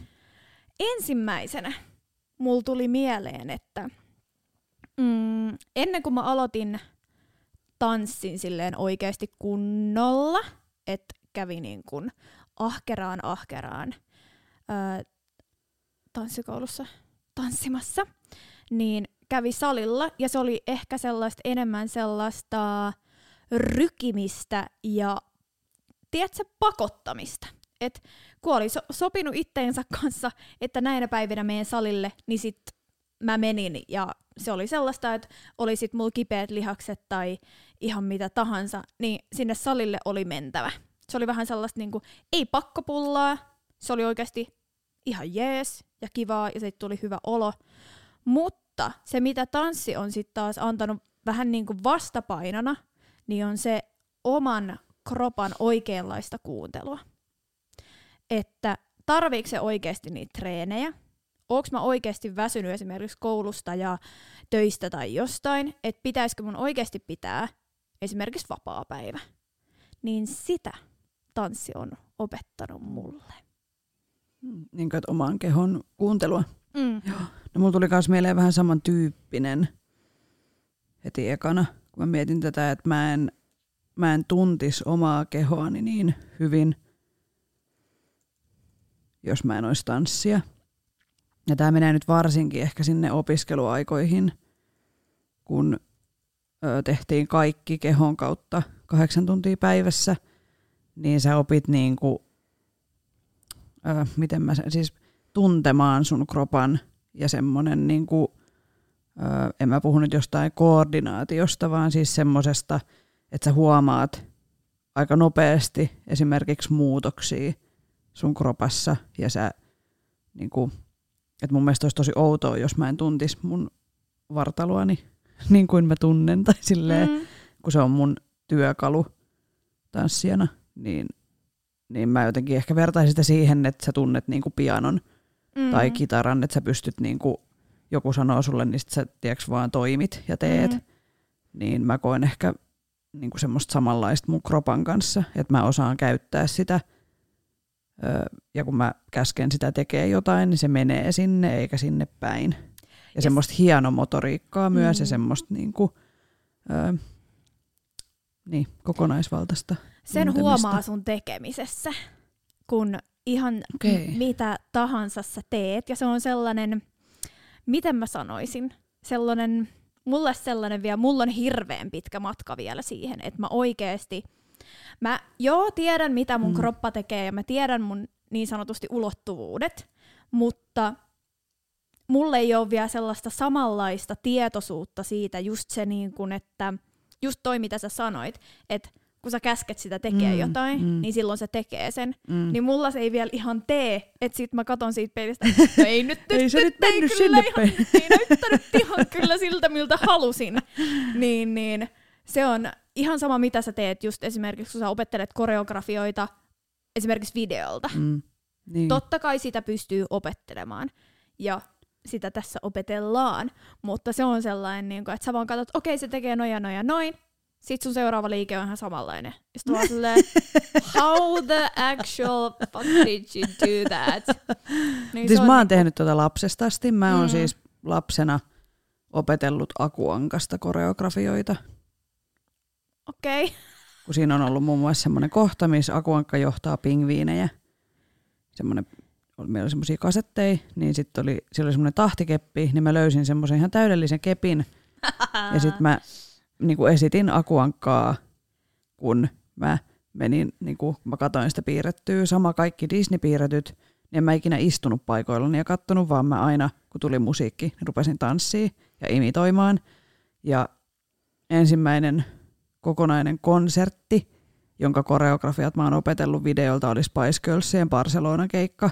Speaker 2: Ensimmäisenä mulla tuli mieleen, että mm, ennen kuin mä aloitin tanssin silleen oikeasti kunnolla, että kävi niin kuin ahkeraan ahkeraan ää, tanssikoulussa tanssimassa, niin kävi salilla ja se oli ehkä sellaista enemmän sellaista rykimistä ja tiedätkö, pakottamista. Et kun oli so- sopinut itteensä kanssa, että näinä päivinä menen salille, niin sit mä menin ja se oli sellaista, että oli sit mulla kipeät lihakset tai ihan mitä tahansa, niin sinne salille oli mentävä. Se oli vähän sellaista niinku, ei pakkopullaa, se oli oikeasti ihan jees ja kivaa ja siitä tuli hyvä olo. Mutta se, mitä tanssi on sitten taas antanut vähän niin kuin vastapainona, niin on se oman kropan oikeanlaista kuuntelua. Että tarviiko se oikeasti niitä treenejä? Onko mä oikeasti väsynyt esimerkiksi koulusta ja töistä tai jostain? Että pitäisikö mun oikeasti pitää esimerkiksi vapaa-päivä? niin sitä tanssi on opettanut mulle.
Speaker 3: Niin kuin, oman kehon kuuntelua.
Speaker 2: Mm.
Speaker 3: No mulla tuli myös mieleen vähän samantyyppinen heti ekana, kun mä mietin tätä, että mä en, mä en tuntis omaa kehoani niin hyvin, jos mä en olisi tanssia. Ja tämä menee nyt varsinkin ehkä sinne opiskeluaikoihin, kun tehtiin kaikki kehon kautta kahdeksan tuntia päivässä, niin sä opit niin kuin, ö, miten mä sen, siis tuntemaan sun kropan ja semmoinen, niin kuin, ö, en mä puhu nyt jostain koordinaatiosta, vaan siis semmoisesta, että sä huomaat aika nopeasti esimerkiksi muutoksia sun kropassa ja sä niin kuin, että mun mielestä olisi tosi outoa, jos mä en tuntisi mun vartaloani <laughs> niin kuin mä tunnen tai silleen, mm. kun se on mun työkalu tanssijana, niin, niin mä jotenkin ehkä vertaisin sitä siihen, että sä tunnet niin kuin pianon mm. tai kitaran, että sä pystyt niin kuin, joku sanoo sulle, niin sit sä tiedätkö, vaan toimit ja teet, mm. niin mä koen ehkä niin kuin semmoista samanlaista mun kropan kanssa, että mä osaan käyttää sitä – ja kun mä käsken sitä tekee jotain, niin se menee sinne eikä sinne päin. Ja yes. semmoista hienomotoriikkaa myös mm. ja semmoista niin kuin, ö, niin, kokonaisvaltaista
Speaker 2: Sen tuntemista. huomaa sun tekemisessä, kun ihan okay. mitä tahansa sä teet. Ja se on sellainen, miten mä sanoisin, sellainen, mulle sellainen vielä, mulla on hirveän pitkä matka vielä siihen, että mä oikeasti – Mä joo tiedän, mitä mun mm. kroppa tekee ja mä tiedän mun niin sanotusti ulottuvuudet, mutta mulle ei ole vielä sellaista samanlaista tietoisuutta siitä just se niin kuin, että just toi mitä sä sanoit, että kun sä käsket sitä tekee mm, jotain, mm. niin silloin se tekee sen. Mm. Niin mulla se ei vielä ihan tee, että sit mä katon siitä peilistä, että <laughs> no ei nyt,
Speaker 3: ei nyt, se nyt, nyt mennyt sinne
Speaker 2: ihan, ei näyttänyt ihan kyllä siltä, miltä halusin. <laughs> niin, niin se on ihan sama, mitä sä teet, just esimerkiksi kun sä opettelet koreografioita esimerkiksi videolta. Mm, niin. Totta kai sitä pystyy opettelemaan. Ja sitä tässä opetellaan, mutta se on sellainen, niin kuin, että sä vaan katsot, okei okay, se tekee noja noja noin, sit sun seuraava liike on ihan samanlainen. Sitten vaan silleen, how the actual fuck did you do that? <laughs>
Speaker 3: Niin siis mä oon niin tehnyt tuota lapsesta asti. Mä mm. oon siis lapsena opetellut Akuankasta koreografioita.
Speaker 2: Okei. Okay.
Speaker 3: Kun siinä on ollut muun muassa semmoinen kohta, missä Akuankka johtaa pingviinejä. Semmoinen, meillä oli semmoisia kasetteja, niin sitten oli, siellä oli semmoinen tahtikeppi, niin mä löysin semmoisen ihan täydellisen kepin. ja sitten mä niin kuin esitin Akuankkaa, kun mä menin, niin kuin mä katsoin sitä piirrettyä, sama kaikki Disney-piirretyt, niin en mä ikinä istunut paikoillani ja kattonut, vaan mä aina, kun tuli musiikki, niin rupesin tanssiin ja imitoimaan. Ja ensimmäinen kokonainen konsertti, jonka koreografiat mä oon opetellut videolta, oli Spice Girlsien Barcelona keikka.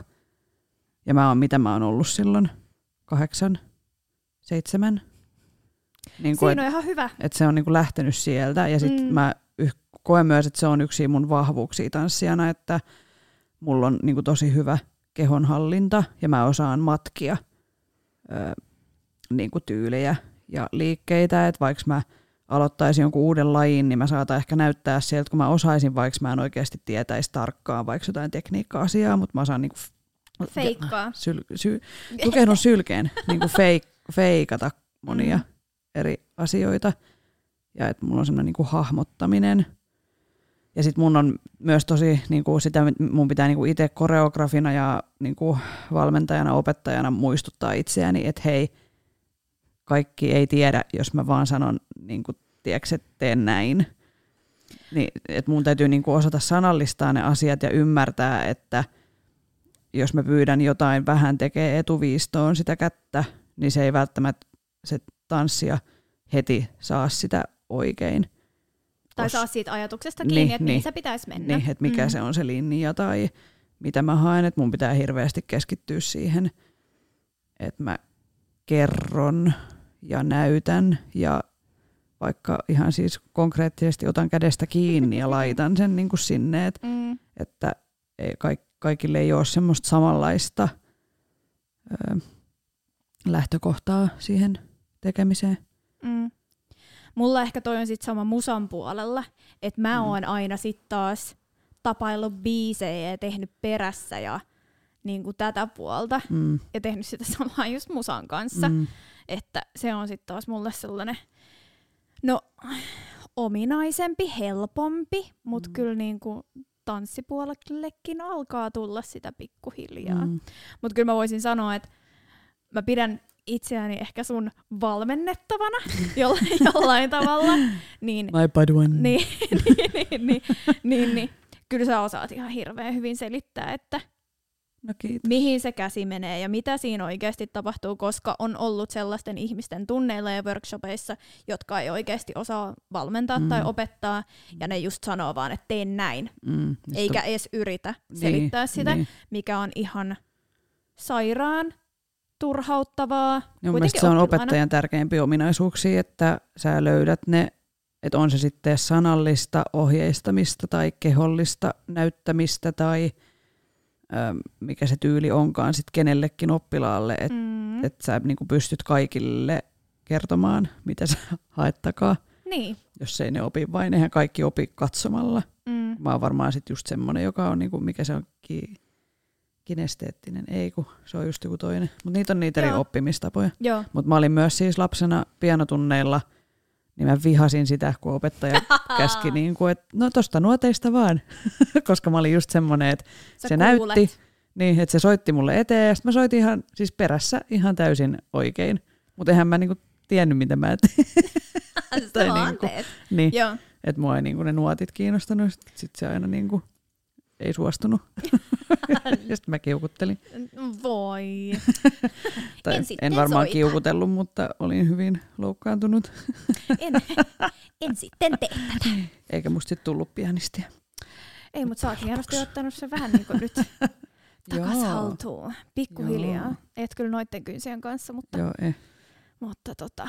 Speaker 3: Ja mä oon, mitä mä oon ollut silloin? Kahdeksan? Seitsemän?
Speaker 2: Niin kuin, Siinä on et, ihan hyvä.
Speaker 3: Että se on niin kuin lähtenyt sieltä. Ja sitten mm. mä koen myös, että se on yksi mun vahvuuksia tanssijana, että mulla on niin kuin tosi hyvä kehonhallinta ja mä osaan matkia ö, niin kuin tyylejä ja liikkeitä. Että vaikka mä aloittaisin jonkun uuden lajin, niin mä saatan ehkä näyttää sieltä, kun mä osaisin, vaikka mä en oikeasti tietäisi tarkkaan vaikka jotain tekniikka-asiaa, mutta mä osaan niinku
Speaker 2: Feikkaa.
Speaker 3: Syl, sy, tukenut sylkeen <laughs> niinku feik, feikata monia mm. eri asioita. Ja että mulla on semmoinen niinku hahmottaminen. Ja sitten mun on myös tosi, niinku sitä mun pitää niinku itse koreografina ja niinku valmentajana, opettajana muistuttaa itseäni, että hei, kaikki ei tiedä, jos mä vaan sanon, niin kuin, tiedätkö, että teen näin. Niin, että mun täytyy niin kuin osata sanallistaa ne asiat ja ymmärtää, että jos mä pyydän jotain vähän tekee etuviistoon sitä kättä, niin se ei välttämättä se tanssija heti saa sitä oikein.
Speaker 2: Tai saa siitä ajatuksesta kiinni, niin, että niin, se pitäisi mennä.
Speaker 3: Niin, että mikä mm. se on se linja tai mitä mä haen, että mun pitää hirveästi keskittyä siihen, että mä kerron ja näytän ja vaikka ihan siis konkreettisesti otan kädestä kiinni ja laitan sen niin kuin sinne, et, mm. että ei, kaikille ei ole semmoista samanlaista ö, lähtökohtaa siihen tekemiseen.
Speaker 2: Mm. mulla ehkä toi on sit sama musan puolella, että mä
Speaker 3: Mm.
Speaker 2: oon aina sit taas tapaillut biisejä ja tehnyt perässä ja niin kuin tätä puolta
Speaker 3: Mm.
Speaker 2: ja tehnyt sitä <laughs> samaa just musan kanssa.
Speaker 3: Mm.
Speaker 2: Että se on sitten taas mulle sellainen, no ominaisempi, helpompi, mutta
Speaker 3: Mm.
Speaker 2: kyllä niin kuin tanssipuolellekin alkaa tulla sitä pikkuhiljaa.
Speaker 3: Mm.
Speaker 2: Mutta kyllä mä voisin sanoa, että mä pidän itseäni ehkä sun valmennettavana <laughs> jollain, jollain tavalla. Niin,
Speaker 3: My Padawan.
Speaker 2: niin, <laughs> niin, niin, niin, niin, niin, kyllä sä osaat ihan hirveän hyvin selittää, että
Speaker 3: No kiitos.
Speaker 2: mihin se käsi menee ja mitä siinä oikeasti tapahtuu, koska on ollut sellaisten ihmisten tunneilla ja workshopeissa, jotka ei oikeasti osaa valmentaa
Speaker 3: Mm.
Speaker 2: tai opettaa, ja ne just sanoo vaan, että teen näin,
Speaker 3: Mm. Ja
Speaker 2: eikä
Speaker 3: sit
Speaker 2: edes yritä
Speaker 3: on-
Speaker 2: selittää sitä,
Speaker 3: Niin.
Speaker 2: mikä on ihan sairaan turhauttavaa.
Speaker 3: Ja mun mielestä se on
Speaker 2: oppilaana.
Speaker 3: opettajan tärkeimpiä ominaisuuksia, että sä löydät ne, että on se sitten sanallista ohjeistamista tai kehollista näyttämistä tai mikä se tyyli onkaan sitten kenellekin oppilaalle, että
Speaker 2: Mm.
Speaker 3: et sä niinku pystyt kaikille kertomaan, mitä sä <laughs> haet takaa,
Speaker 2: Niin.
Speaker 3: jos ei ne opi vain, eihän kaikki opi katsomalla.
Speaker 2: Mm.
Speaker 3: Mä oon varmaan sitten just semmonen, joka on niinku, mikä se on, ki- kinesteettinen, ei kun se on just joku toinen. Mutta niitä on niitä eri
Speaker 2: Joo.
Speaker 3: oppimistapoja.
Speaker 2: Joo.
Speaker 3: Mutta mä olin myös siis lapsena pianotunneilla, niin mä vihasin sitä, kun opettaja <laughs> käski, niin kuin, että no tosta nuoteista vaan. <laughs> Koska mä olin just semmonen, että
Speaker 2: Sä
Speaker 3: se
Speaker 2: kuulet.
Speaker 3: näytti, niin, että se soitti mulle eteen ja sit mä soitin ihan siis perässä ihan täysin oikein. Mutta eihän mä niinku tiennyt, mitä mä tein. <laughs> Tai niinku- niin,
Speaker 2: Joo.
Speaker 3: että mua ei niinku ne nuotit kiinnostanut, sit se aina niinku ei suostunut. <laughs> ja sitten mä kiukuttelin.
Speaker 2: Voi. <laughs>
Speaker 3: Tai
Speaker 2: En
Speaker 3: en, varmaan
Speaker 2: soita.
Speaker 3: kiukutellut, mutta olin hyvin loukkaantunut. <laughs>
Speaker 2: En, en sitten tee tätä.
Speaker 3: Eikä musta sit tullut pianistia.
Speaker 2: Ei, mutta sä oot hienosti ottanut se vähän niin kuin nyt takas haltuun. Pikkuhiljaa. Et kyllä noitten kynsien kanssa, mutta,
Speaker 3: Joo, eh.
Speaker 2: mutta tota,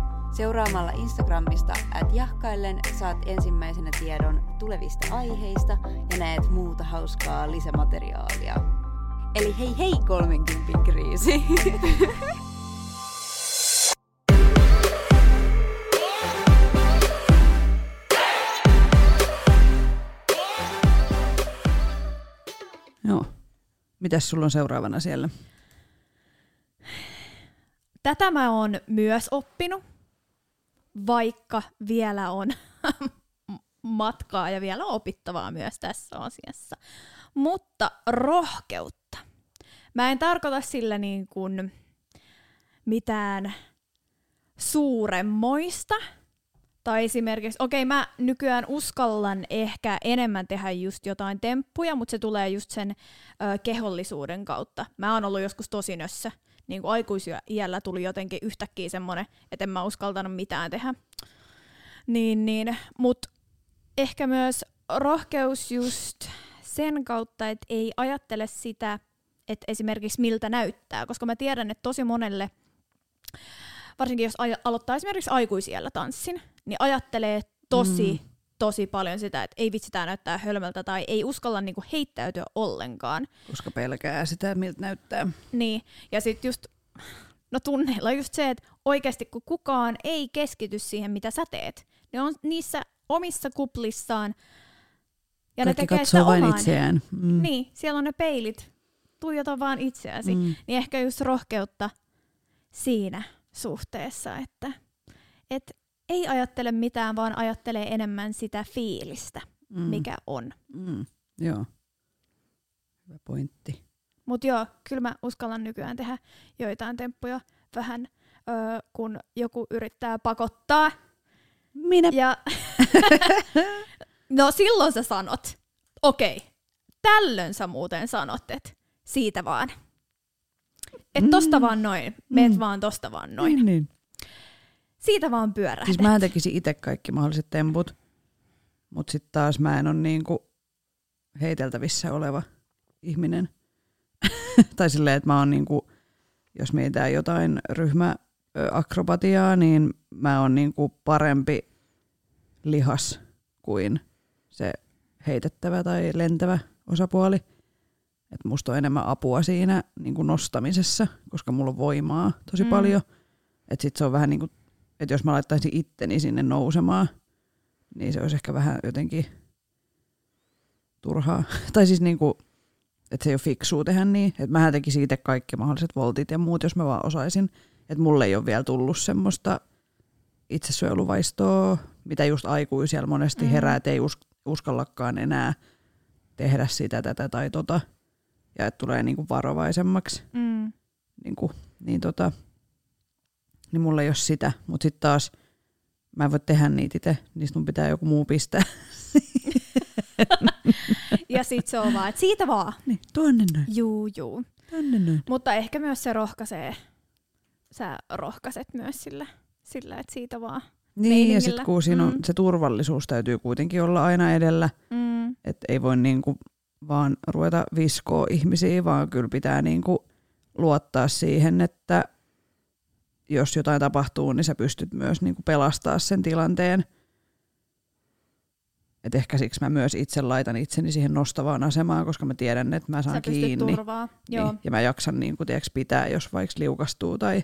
Speaker 1: Seuraamalla Instagramista at jahkaillen saat ensimmäisenä tiedon tulevista aiheista ja näet muuta hauskaa lisämateriaalia. Eli hei hei 30 kriisi! <laughs>
Speaker 3: Joo. Mitäs sulla on seuraavana siellä?
Speaker 2: tätä mä oon myös oppinut, vaikka vielä on <laughs> matkaa ja vielä opittavaa myös tässä asiassa. Mutta rohkeutta. Mä en tarkoita sillä niin kuin mitään suuremmoista. Tai esimerkiksi, okei mä nykyään uskallan ehkä enemmän tehdä just jotain temppuja, mutta se tulee just sen ö, kehollisuuden kautta. Mä oon ollut joskus tosi nössä. Niin kuin aikuisiällä tuli jotenkin yhtäkkiä semmonen, että en mä uskaltanut mitään tehdä. Niin, niin. Mutta ehkä myös rohkeus just sen kautta, että ei ajattele sitä, että esimerkiksi miltä näyttää, koska mä tiedän, että tosi monelle, varsinkin jos aj- aloittaa esimerkiksi aikuisiellä tanssin, niin ajattelee tosi,
Speaker 3: Mm.
Speaker 2: Tosi paljon sitä, että ei vitsi, tää näyttää hölmöltä tai ei uskalla niinku heittäytyä ollenkaan.
Speaker 3: Koska pelkää sitä, miltä näyttää.
Speaker 2: Niin, ja sitten just, no tunneilla just se, että oikeasti kun kukaan ei keskity siihen, mitä sä teet, ne on niissä omissa kuplissaan, ja
Speaker 3: Kaikki
Speaker 2: ne tekee sitä
Speaker 3: vain itseään. Mm.
Speaker 2: Niin, siellä on ne peilit, tuijota vaan itseäsi.
Speaker 3: Mm.
Speaker 2: Niin ehkä just rohkeutta siinä suhteessa, että et ei ajattele mitään, vaan ajattelee enemmän sitä fiilistä,
Speaker 3: Mm.
Speaker 2: mikä on.
Speaker 3: Mm. Joo. Hyvä pointti.
Speaker 2: Mutta joo, kyllä mä uskallan nykyään tehdä joitain temppuja vähän, öö, kun joku yrittää pakottaa.
Speaker 3: Minä.
Speaker 2: Ja <laughs> no silloin sä sanot, okei, okay, tällöin sä muuten sanot, että siitä vaan. Että tosta
Speaker 3: Mm.
Speaker 2: vaan noin, meet
Speaker 3: Mm.
Speaker 2: vaan tosta vaan noin.
Speaker 3: Niin, niin.
Speaker 2: Siitä vaan pyörähdät.
Speaker 3: Siis mä tekisin itse kaikki mahdolliset temput, mutta sitten taas mä en ole niinku heiteltävissä oleva ihminen. <laughs> tai silleen, että mä oon niinku, jos mietitään jotain ryhmäakrobatiaa, niin mä oon niinku parempi lihas kuin se heitettävä tai lentävä osapuoli. Et musta on enemmän apua siinä niin kuin nostamisessa, koska mulla on voimaa tosi
Speaker 2: Mm.
Speaker 3: paljon. Että sit se on vähän niin kuin, että jos mä laittaisin itteni sinne nousemaan, niin se olisi ehkä vähän jotenkin turhaa. <laughs> tai siis niin kuin, että se ei ole fiksua tehdä niin. Että mähän tekisin itse kaikki mahdolliset voltit ja muut, jos mä vaan osaisin. Että mulle ei ole vielä tullut semmoista itsesuojeluvaistoa, mitä just aikuisella monesti
Speaker 2: Mm.
Speaker 3: herää, että ei us- uskallakaan enää tehdä sitä, tätä tai tota. Ja että tulee niinku varovaisemmaksi.
Speaker 2: Mm.
Speaker 3: Niinku, niin, tota, niin mulla ei ole sitä. Mutta sitten taas mä en voi tehdä niitä itse, niistä mun pitää joku muu pistää. <laughs>
Speaker 2: Ja sit se on vaan, että siitä vaan.
Speaker 3: niin, tuonne noin,
Speaker 2: Juu, juu.
Speaker 3: tänne noin.
Speaker 2: Mutta ehkä myös se rohkaisee, sä rohkaiset myös sillä, sillä että siitä vaan.
Speaker 3: Niin, ja sitten kun siinä on
Speaker 2: Mm.
Speaker 3: se turvallisuus täytyy kuitenkin olla aina edellä,
Speaker 2: Mm.
Speaker 3: että ei voi niinku vaan ruveta viskoa ihmisiä, vaan kyllä pitää niinku luottaa siihen, että jos jotain tapahtuu, niin sä pystyt myös niinku pelastaa sen tilanteen. Et ehkä siksi mä myös itse laitan itseni siihen nostavaan asemaan, koska mä tiedän, että mä saan
Speaker 2: Sä
Speaker 3: kiinni.
Speaker 2: turvaa. Joo.
Speaker 3: Niin, ja mä jaksan niin kuin, tiiäks, pitää, jos vaikka liukastuu tai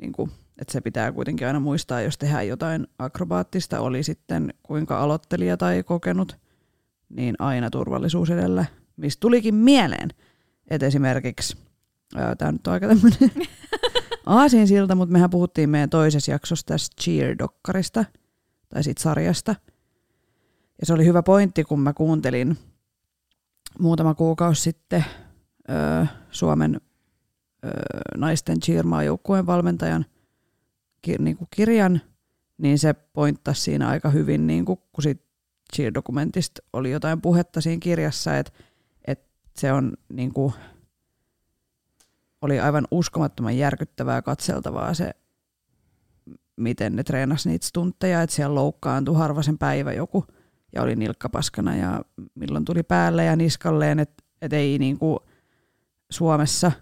Speaker 3: niin kuin, että se pitää kuitenkin aina muistaa, jos tehdään jotain akrobaattista, oli sitten kuinka aloittelija tai kokenut, niin aina turvallisuus edellä. Mistä tulikin mieleen, että esimerkiksi, tämä nyt on aika tämmöinen <laughs> aasinsilta, mutta mehän puhuttiin meidän toisessa jaksossa tästä Cheer-dokkarista, tai siitä sarjasta. Ja se oli hyvä pointti, kun mä kuuntelin muutama kuukausi sitten ö, Suomen ö, naisten cheermaajoukkueen valmentajan ki, niin kuin kirjan, niin se pointtasi siinä aika hyvin, niin kuin, kun siitä cheer-dokumentista oli jotain puhetta siinä kirjassa, että, että se on niin kuin, oli aivan uskomattoman järkyttävää katseltavaa se, miten ne treenasi niitä stuntteja, että siellä loukkaantui harvasen päivä joku ja oli nilkkapaskana ja milloin tuli päälle ja niskalleen, että et ei niinku Suomessa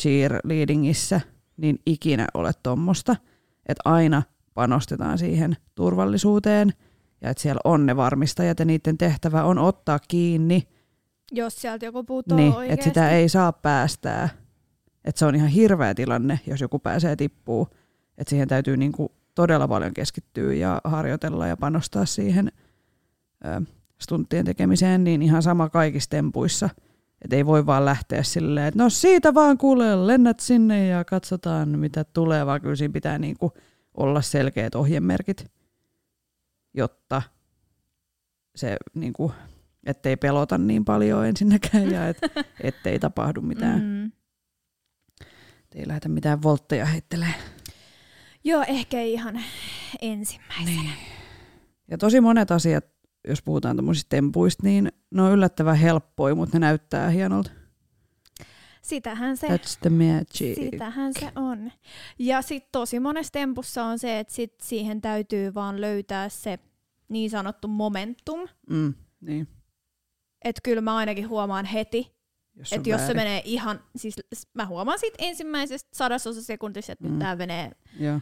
Speaker 3: cheerleadingissä niin ikinä ole tuommoista, että aina panostetaan siihen turvallisuuteen ja että siellä on ne varmistajat ja niiden tehtävä on ottaa kiinni,
Speaker 2: Jos sieltä joku puuttuu
Speaker 3: niin,
Speaker 2: oikeasti.
Speaker 3: että sitä ei saa päästää. Että se on ihan hirveä tilanne, jos joku pääsee tippuu. Että siihen täytyy niinku todella paljon keskittyä ja harjoitella ja panostaa siihen ö, stunttien tekemiseen, niin ihan sama kaikissa tempuissa. Että ei voi vaan lähteä silleen, että no siitä vaan kuule, lennät sinne ja katsotaan mitä tulee, vaan kyllä siinä pitää niinku olla selkeät ohjemerkit, jotta se niinku, ettei pelota niin paljon ensinnäkään ja et, <laughs> ettei tapahdu mitään. Mm. Ei lähdetä mitään voltteja heittelee.
Speaker 2: Joo, ehkä ei ihan ensimmäisenä.
Speaker 3: Niin. Ja tosi monet asiat, jos puhutaan tuommoisista tempuista, niin ne on yllättävän helppoja, mutta ne näyttää hienolta.
Speaker 2: Sitähän se,
Speaker 3: That's the magic.
Speaker 2: sitähän se on. Ja sitten tosi monessa tempussa on se, että sit siihen täytyy vaan löytää se niin sanottu momentum.
Speaker 3: Mm, niin.
Speaker 2: Että kyllä mä ainakin huomaan heti,
Speaker 3: Jos,
Speaker 2: että jos se menee ihan, siis mä huomaan siitä ensimmäisestä sadasosa sekuntissa, että mm. Nyt tää menee
Speaker 3: Joo.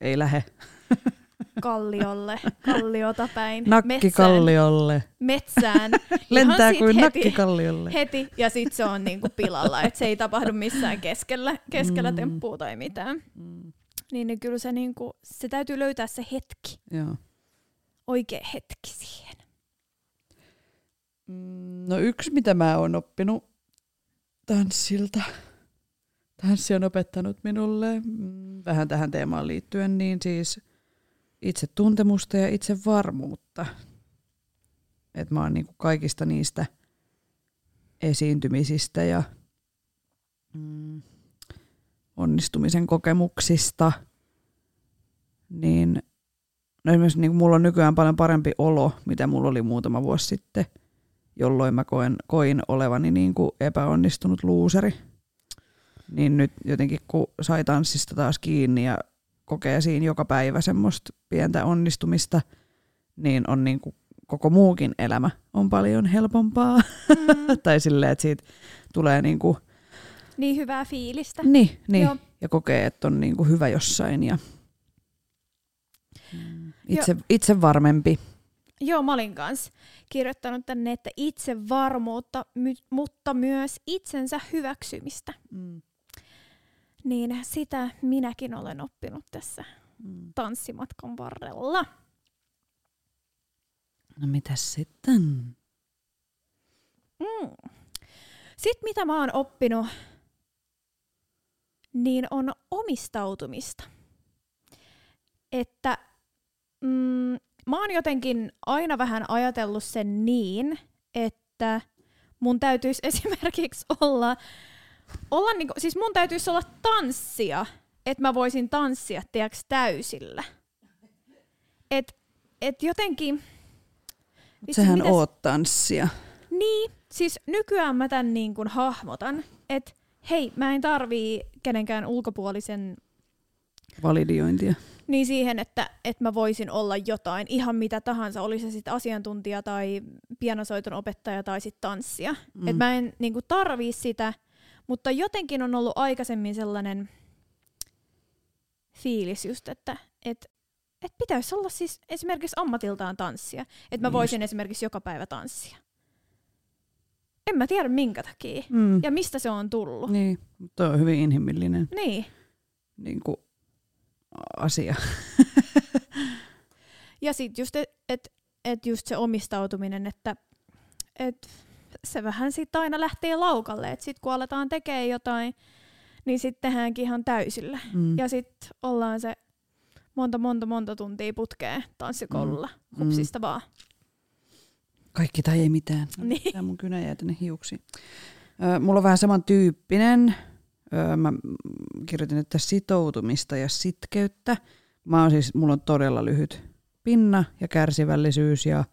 Speaker 3: Ei lähe. <laughs>
Speaker 2: kalliolle, kalliota päin,
Speaker 3: Nakki
Speaker 2: metsään, metsään. <laughs>
Speaker 3: Lentää kuin
Speaker 2: heti,
Speaker 3: nakki kalliolle.
Speaker 2: heti, ja sit se on niinku pilalla, että se ei tapahdu missään keskellä, keskellä
Speaker 3: Mm.
Speaker 2: temppua tai mitään.
Speaker 3: Mm,
Speaker 2: Niin, niin kyllä se, niinku, se täytyy löytää se hetki,
Speaker 3: joo.
Speaker 2: oikea hetki siihen.
Speaker 3: Mm, No yksi, mitä mä oon oppinut tanssilta, tanssi on opettanut minulle, mm, vähän tähän teemaan liittyen, niin siis itse tuntemusta ja itse varmuutta. Että mä oon niinku kaikista niistä esiintymisistä ja mm, onnistumisen kokemuksista, niin no esimerkiksi niin mulla on nykyään paljon parempi olo, mitä mulla oli muutama vuosi sitten – jolloin mä koen, koin olevani niin kuin epäonnistunut luuseri. Niin nyt jotenkin kun sai tanssista taas kiinni ja kokee siinä joka päivä semmoista pientä onnistumista, niin on niin kuin koko muukin elämä on paljon helpompaa. Mm. <laughs> tai silleen, että siitä tulee niin kuin,
Speaker 2: Niin hyvää fiilistä.
Speaker 3: niin, niin,
Speaker 2: Joo.
Speaker 3: ja kokee, että on niin kuin hyvä jossain ja itse, itse varmempi.
Speaker 2: Joo, mä olin kanssa kirjoittanut tänne, että itsevarmuutta, my- mutta myös itsensä hyväksymistä.
Speaker 3: Mm.
Speaker 2: Niin sitä minäkin olen oppinut tässä
Speaker 3: Mm.
Speaker 2: tanssimatkan varrella.
Speaker 3: No mitäs sitten?
Speaker 2: Mm. Sitten mitä mä oon oppinut, niin on omistautumista. Että mm, mä oon jotenkin aina vähän ajatellut sen niin, että mun täytyisi <laughs> esimerkiksi olla, olla niinku, siis mun täytyisi olla tanssia, että mä voisin tanssia, tiedäks, täysillä. Et, et jotenkin...
Speaker 3: Mut sehän
Speaker 2: mitäs-
Speaker 3: oot tanssia.
Speaker 2: Niin, siis nykyään mä tän niin kuin hahmotan, että hei, mä en tarvii kenenkään ulkopuolisen
Speaker 3: Validiointia.
Speaker 2: niin siihen, että, että mä voisin olla jotain, ihan mitä tahansa, oli se sitten asiantuntija tai pianosoiton opettaja tai sitten tanssia.
Speaker 3: Mm.
Speaker 2: Mm. Että mä en niin kuin tarvii sitä, mutta jotenkin on ollut aikaisemmin sellainen fiilis just, että et, et pitäisi olla siis esimerkiksi ammatiltaan tanssia. Että mä
Speaker 3: Just.
Speaker 2: voisin esimerkiksi joka päivä tanssia. En mä tiedä minkä takia.
Speaker 3: Mm.
Speaker 2: Ja mistä se on tullut.
Speaker 3: Niin, mutta on hyvin inhimillinen
Speaker 2: Niin.
Speaker 3: niin kuin, asia. <laughs>
Speaker 2: Ja sitten just, että et, et just se omistautuminen, että et se vähän sitten aina lähtee laukalle. Että sitten kun aletaan tekemään jotain, niin sitten tehdäänkin ihan täysillä.
Speaker 3: Mm.
Speaker 2: Ja sitten ollaan se monta, monta, monta tuntia putkeen tanssikoululla.
Speaker 3: Mm.
Speaker 2: Hupsista vaan.
Speaker 3: Kaikki tai ei mitään.
Speaker 2: Niin.
Speaker 3: Tää mun kynä jää tänne hiuksiin. Mulla on vähän samantyyppinen. Ö, mä kirjoitin, että sitoutumista ja sitkeyttä. Mä oon siis, mulla on todella lyhyt pinna ja kärsivällisyys ja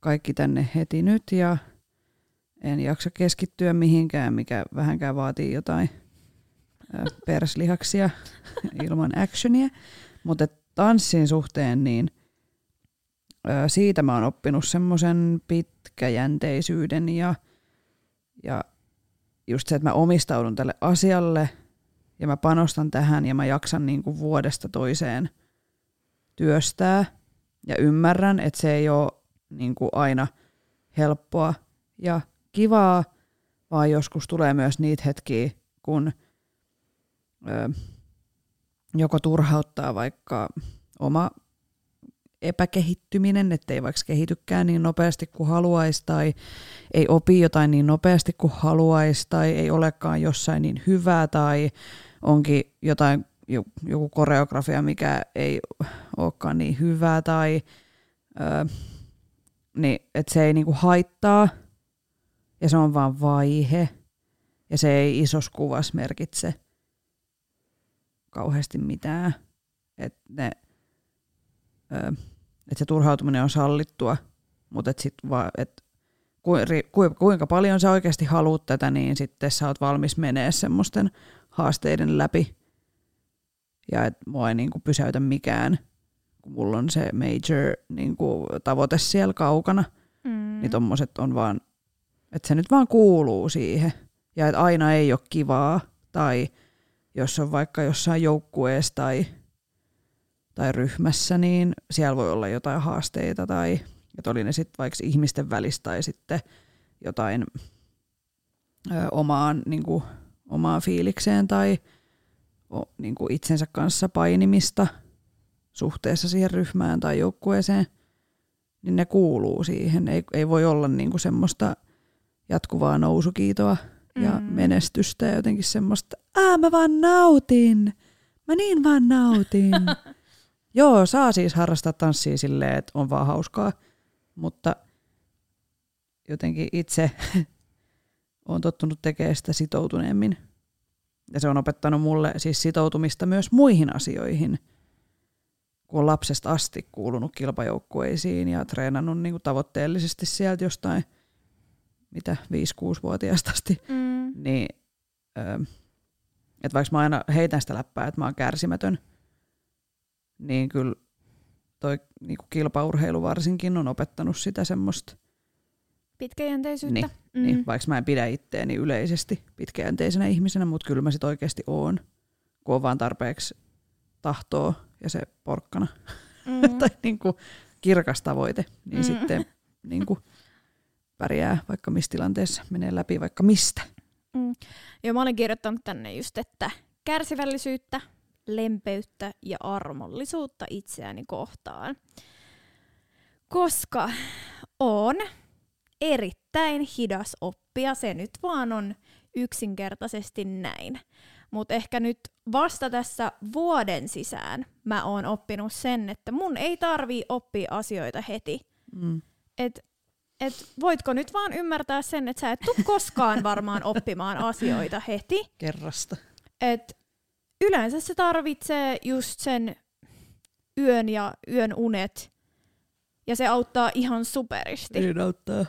Speaker 3: kaikki tänne heti nyt ja en jaksa keskittyä mihinkään, mikä vähänkään vaatii jotain ö, perslihaksia <laughs> ilman actionia. Mutta tanssin suhteen niin ö, siitä mä oon oppinut semmoisen pitkäjänteisyyden ja, ja just se, että mä omistaudun tälle asialle ja mä panostan tähän ja mä jaksan niin kuin vuodesta toiseen työstää ja ymmärrän, että se ei ole niin kuin aina helppoa ja kivaa, vaan joskus tulee myös niitä hetkiä, kun ö, joko turhauttaa vaikka oma epäkehittyminen, ettei vaikka kehitykään niin nopeasti kuin haluaisi tai ei opi jotain niin nopeasti kuin haluaisi tai ei olekaan jossain niin hyvää tai onkin jotain, jo- joku koreografia, mikä ei olekaan niin hyvää tai ö, niin, että se ei niinku haittaa ja se on vaan vaihe ja se ei isossa kuvassa merkitse kauheasti mitään. Et ne, et se turhautuminen on sallittua, mutta et sit va, et ku- ri- ku- kuinka paljon sä oikeasti haluat tätä, niin sitten sä oot valmis menee semmoisten haasteiden läpi. Ja et mua ei niinku pysäytä mikään, kun mulla on se major niinku, tavoite siellä kaukana.
Speaker 2: Mm.
Speaker 3: Niin tommoset on vaan, että se nyt vaan kuuluu siihen. Ja että aina ei ole kivaa. Tai jos on vaikka jossain joukkueessa tai, tai ryhmässä, niin siellä voi olla jotain haasteita. Tai että oli ne sitten vaikka ihmisten välistä tai sitten jotain ö, omaan, niin kuin, omaan fiilikseen tai o, niin kuin itsensä kanssa painimista suhteessa siihen ryhmään tai joukkueeseen niin ne kuuluu siihen. Ei, ei voi olla niinku semmoista jatkuvaa nousukiitoa ja
Speaker 2: Mm.
Speaker 3: menestystä ja jotenkin semmoista, aa mä vaan nautin, mä niin vaan nautin. <laughs> Joo, saa siis harrastaa tanssia silleen, että on vaan hauskaa, mutta jotenkin itse <laughs> on tottunut tekemään sitä sitoutuneemmin. Ja se on opettanut mulle siis sitoutumista myös muihin asioihin – kun on lapsesta asti kuulunut kilpajoukkueisiin ja treenannut niin kuin tavoitteellisesti sieltä jostain, mitä 5-6-vuotiaasta asti,
Speaker 2: Mm.
Speaker 3: niin että vaikka mä aina heitän sitä läppää, että mä oon kärsimätön, niin kyllä toi niinku kilpaurheilu varsinkin on opettanut sitä semmoista,
Speaker 2: Pitkäjänteisyyttä.
Speaker 3: niin, mm. niin, vaikka mä en pidä itteeni yleisesti pitkäjänteisenä ihmisenä, mutta kyllä mä sit oikeasti oon, kun on vaan tarpeeksi tahtoa ja se porkkana
Speaker 2: Mm. <laughs>
Speaker 3: tai niinku kirkas tavoite, niin
Speaker 2: Mm.
Speaker 3: sitten niinku pärjää vaikka missä tilanteessa, menee läpi vaikka mistä.
Speaker 2: Mm. Joo, mä olin kirjoittanut tänne just, että kärsivällisyyttä, lempeyttä ja armollisuutta itseäni kohtaan. Koska on erittäin hidas oppia, se nyt vaan on yksinkertaisesti näin. Mutta ehkä nyt vasta tässä vuoden sisään mä oon oppinut sen, että mun ei tarvii oppia asioita heti.
Speaker 3: Mm.
Speaker 2: Et, et voitko nyt vaan ymmärtää sen, että sä et tule koskaan varmaan oppimaan asioita heti.
Speaker 3: Kerrasta.
Speaker 2: Et yleensä se tarvitsee just sen yön ja yön unet. Ja se auttaa ihan superisti.
Speaker 3: Niin auttaa.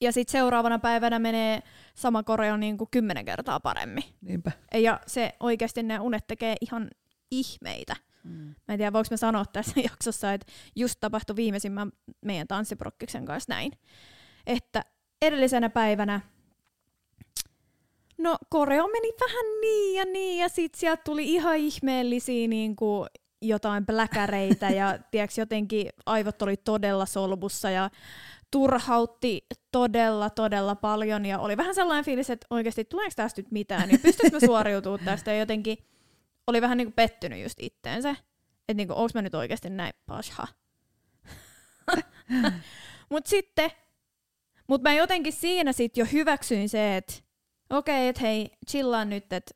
Speaker 2: Ja sitten seuraavana päivänä menee sama koreo niin kuin kymmenen kertaa paremmin.
Speaker 3: Niinpä.
Speaker 2: Ja se oikeasti ne unet tekee ihan ihmeitä.
Speaker 3: Mm.
Speaker 2: Mä en tiedä, voiko mä sanoa tässä <laughs> jaksossa, että just tapahtui viimeisimmän meidän tanssiprokkiksen kanssa näin. Että edellisenä päivänä, no koreo meni vähän niin ja niin, ja sit sieltä tuli ihan ihmeellisiä niin kuin jotain pläkäreitä, ja <laughs> tiedätkö, jotenkin aivot oli todella solmussa, ja turhautti todella, todella paljon, ja oli vähän sellainen fiilis, että oikeasti tuleeko tästä nyt mitään, niin pystyykö mä suoriutumaan <laughs> tästä, ja jotenkin oli vähän niin kuin pettynyt just itteensä. Että niinku, onks mä nyt oikeasti näin pasha. <laughs> mut sitten, mut mä jotenkin siinä sit jo hyväksyin se, että okei, okay, että hei, chillaan nyt, että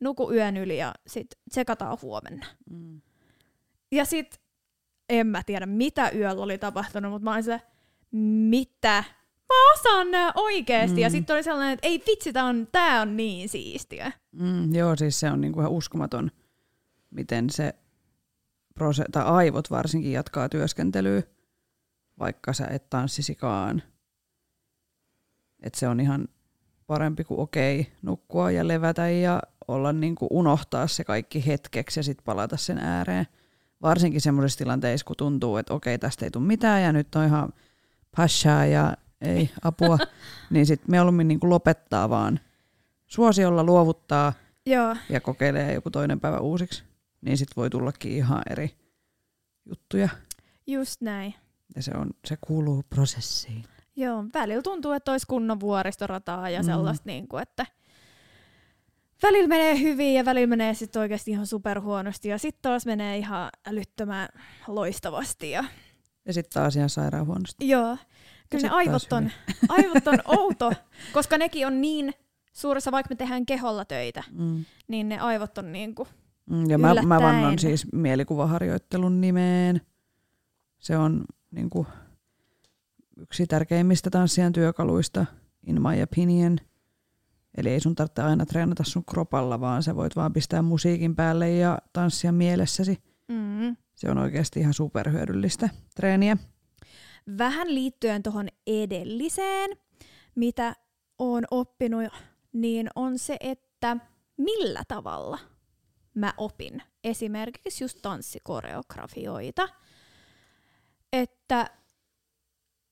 Speaker 2: nuku yön yli ja sit tsekataan huomenna.
Speaker 3: Mm.
Speaker 2: Ja sit, en mä tiedä mitä yöllä oli tapahtunut, mutta mä olin sitä, mitä? Mä osaan nää oikeesti. Mm. Ja sitten oli sellainen, että ei vitsi, tää on, tää on niin siistiä.
Speaker 3: Mm, joo, siis se on niinku ihan uskomaton, miten se prose- tai aivot varsinkin jatkaa työskentelyä, vaikka sä et tanssisikaan. Et se on ihan parempi kuin okei, nukkua ja levätä ja olla niinku unohtaa se kaikki hetkeksi ja sitten palata sen ääreen. Varsinkin semmoisissa tilanteissa, kun tuntuu, että okei, tästä ei tule mitään ja nyt on ihan pashaa ja ei apua, <laughs> niin sitten mieluummin niinku lopettaa vaan suosiolla luovuttaa
Speaker 2: Joo,
Speaker 3: ja kokeilee joku toinen päivä uusiksi, niin sitten voi tullakin ihan eri juttuja.
Speaker 2: just näin.
Speaker 3: Ja se, on, se kuuluu prosessiin.
Speaker 2: Joo, välillä tuntuu, että olisi kunnon vuoristorataa ja
Speaker 3: Mm.
Speaker 2: sellaista, niin kuin, että välillä menee hyvin ja välillä menee sitten oikeasti ihan superhuonosti ja sitten taas menee ihan älyttömän loistavasti. Ja,
Speaker 3: Ja sitten taas ihan sairaan huonosti.
Speaker 2: joo, kyllä ne aivot on, <laughs> aivot on <laughs> outo, koska nekin on niin suuressa, vaikka me tehdään keholla töitä,
Speaker 3: Mm.
Speaker 2: niin ne aivot on niin kuin,
Speaker 3: Mm, Ja mä, mä vannon siis mielikuvaharjoittelun nimeen. Se on niin kuin, yksi tärkeimmistä tanssijan työkaluista, in my opinion. Eli ei sun tarvitse aina treenata sun kropalla, vaan sä voit vaan pistää musiikin päälle ja tanssia mielessäsi.
Speaker 2: mm,
Speaker 3: Se on oikeasti ihan superhyödyllistä treeniä.
Speaker 2: vähän liittyen tuohon edelliseen, mitä on oppinut, niin on se, että millä tavalla mä opin esimerkiksi just tanssikoreografioita. Että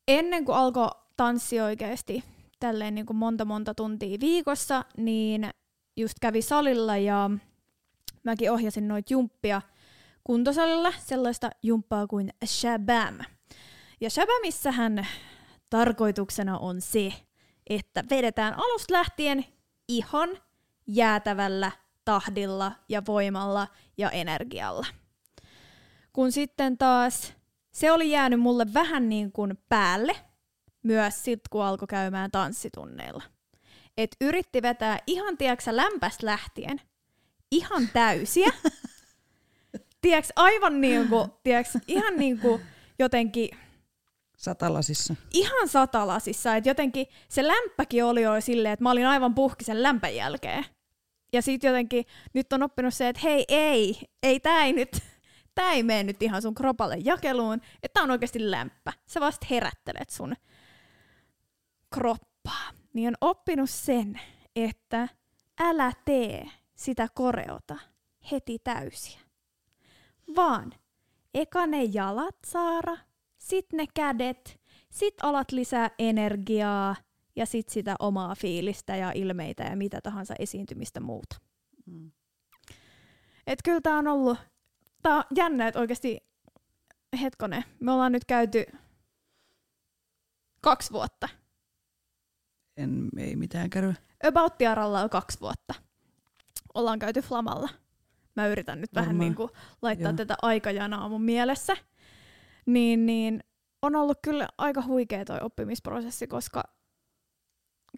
Speaker 2: ennen kuin alkoi tanssi oikeasti tälleen niin kuin monta monta tuntia viikossa, niin just kävi salilla ja mäkin ohjasin noita jumppia kuntosalilla, sellaista jumppaa kuin Shabam. Ja Shabamissähän tarkoituksena on se, että vedetään alusta lähtien ihan jäätävällä tahdilla ja voimalla ja energialla. Kun sitten taas se oli jäänyt mulle vähän niin kuin päälle myös sit, kun alkoi käymään tanssitunneilla. Et yritti vetää ihan, tiedätkö, lämpästä lähtien, ihan täysiä. <laughs> tiedätkö, aivan niin kuin, tiedätkö, ihan niin kuin jotenkin
Speaker 3: Satalasissa.
Speaker 2: ihan satalasissa, että jotenkin se lämpäkin oli jo silleen, että mä olin aivan puhki sen lämpän jälkeen. Ja sitten jotenkin nyt on oppinut se, että hei ei, ei tää ei nyt, tää ei mene nyt ihan sun kropalle jakeluun, että on oikeasti lämpä. Sä vasta herättelet sun kroppaa. Niin on oppinut sen, että älä tee sitä koreota heti täysiä. vaan eka ne jalat saara, sit ne kädet, sit alat lisää energiaa ja sit sitä omaa fiilistä ja ilmeitä ja mitä tahansa esiintymistä muuta.
Speaker 3: Mm.
Speaker 2: Et kyllä tää on ollut, tää on jännä, että oikeasti, hetkone, me ollaan nyt käyty kaksi vuotta.
Speaker 3: En, ei mitään käy.
Speaker 2: About Tiaralla on kaksi vuotta. Ollaan käyty Flamalla. Mä yritän nyt vähän
Speaker 3: Varmaan.
Speaker 2: niin kuin laittaa
Speaker 3: Joo.
Speaker 2: tätä aikajanaa mun mielessä. Niin, niin on ollut kyllä aika huikea toi oppimisprosessi, koska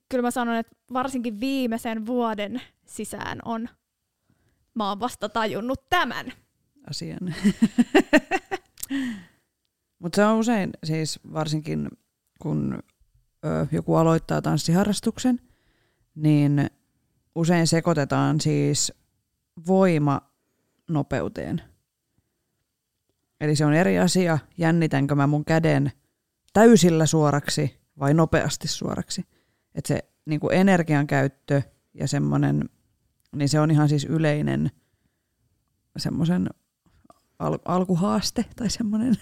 Speaker 2: kyllä mä sanon, että varsinkin viimeisen vuoden sisään on, mä oon vasta tajunnut tämän.
Speaker 3: Asian. <laughs> Mutta se on usein siis varsinkin, kun ö, joku aloittaa tanssiharrastuksen, niin usein sekoitetaan siis voima nopeuteen. Eli se on eri asia, jännitänkö mä mun käden täysillä suoraksi vai nopeasti suoraksi. Että se niin energian käyttö ja semmoinen, niin se on ihan siis yleinen semmoisen al- alkuhaaste tai semmoinen,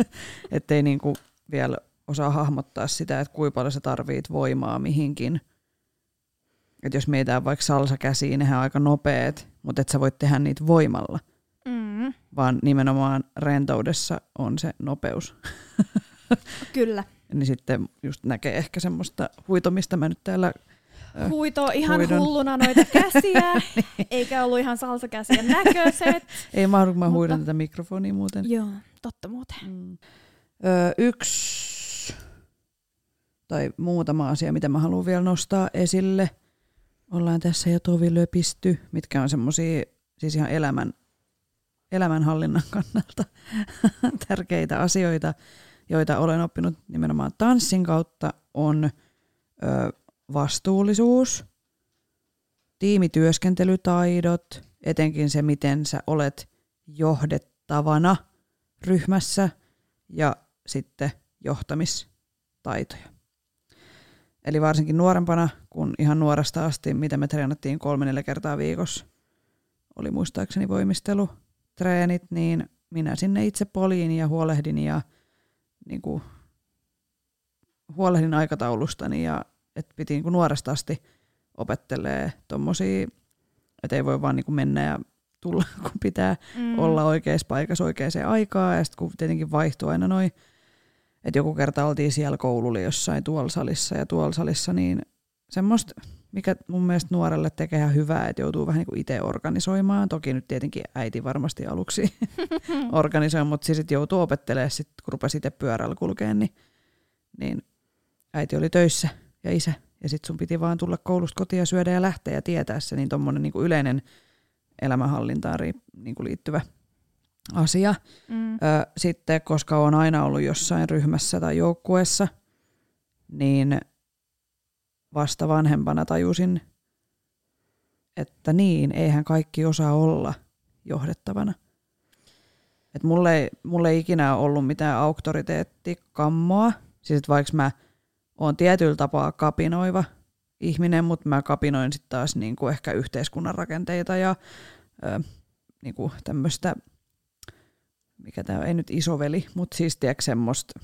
Speaker 3: <laughs> ettei niinku vielä osaa hahmottaa sitä, että kuinka paljon sä tarvit voimaa mihinkin. Et jos mietitään vaikka salsakäsiä, nehän on aika nopeet, mutta et sä voit tehdä niitä voimalla,
Speaker 2: Mm,
Speaker 3: vaan nimenomaan rentoudessa on se nopeus. <laughs>
Speaker 2: kyllä.
Speaker 3: Niin sitten just näkee ehkä semmoista huitomista mä nyt täällä
Speaker 2: Huito ihan
Speaker 3: huidon.
Speaker 2: hulluna noita <laughs> käsiä, eikä ollut ihan salsakäsien näköiset. <laughs>
Speaker 3: ei mahdu, kun mä
Speaker 2: Mutta-
Speaker 3: huidan tätä mikrofonia muuten.
Speaker 2: Joo, totta muuten.
Speaker 3: Mm. Öö, yksi tai muutama asia, mitä mä haluan vielä nostaa esille. Ollaan tässä jo tovi löpisty, mitkä on semmoisia siis ihan elämän, elämänhallinnan <laughs> kannalta tärkeitä asioita, joita olen oppinut nimenomaan tanssin kautta, on ö, vastuullisuus, tiimityöskentelytaidot, etenkin se, miten sä olet johdettavana ryhmässä ja sitten johtamistaitoja. Eli varsinkin nuorempana, kun ihan nuoresta asti, mitä me treenattiin kolme neljä kertaa viikossa, oli muistaakseni voimistelutreenit, niin minä sinne itse poliin ja huolehdin ja niin kuin, huolehdin aikataulustani ja että piti niin kuin nuoresta asti opettelee tommosia, että ei voi vaan niin kuin mennä ja tulla, <laughs> kun pitää
Speaker 2: Mm.
Speaker 3: olla oikeassa paikassa oikeaan aikaan. Ja sitten kun tietenkin vaihtuu aina noin, että joku kerta oltiin siellä koululla jossain tuolla salissa ja tuolla salissa, niin semmoista, mikä mun mielestä nuorelle tekee ihan hyvää, että joutuu vähän niin itse organisoimaan. Toki nyt tietenkin äiti varmasti aluksi <laughs> organisoi, mutta siis joutuu opettelemaan, sit, kun rupesi itse pyörällä kulkeen, niin, niin äiti oli töissä ja isä. Ja sitten sun piti vaan tulla koulusta kotiin ja syödä ja lähteä ja tietää se, niin tuommoinen niin yleinen elämänhallintaan niin kuin liittyvä asia.
Speaker 2: Mm.
Speaker 3: Ö, sitten, koska olen aina ollut jossain ryhmässä tai joukkueessa, niin vasta vanhempana tajusin, että niin, eihän kaikki osaa olla johdettavana. Et mulle, ei, mulle ei ikinä ollut mitään auktoriteettikammoa. Siis vaikka mä oon tietyllä tapaa kapinoiva ihminen, mutta mä kapinoin sitten taas niinku ehkä yhteiskunnan rakenteita ja ö, niinku tämmöistä mikä tämä ei nyt isoveli, mutta siis tiedätkö semmoista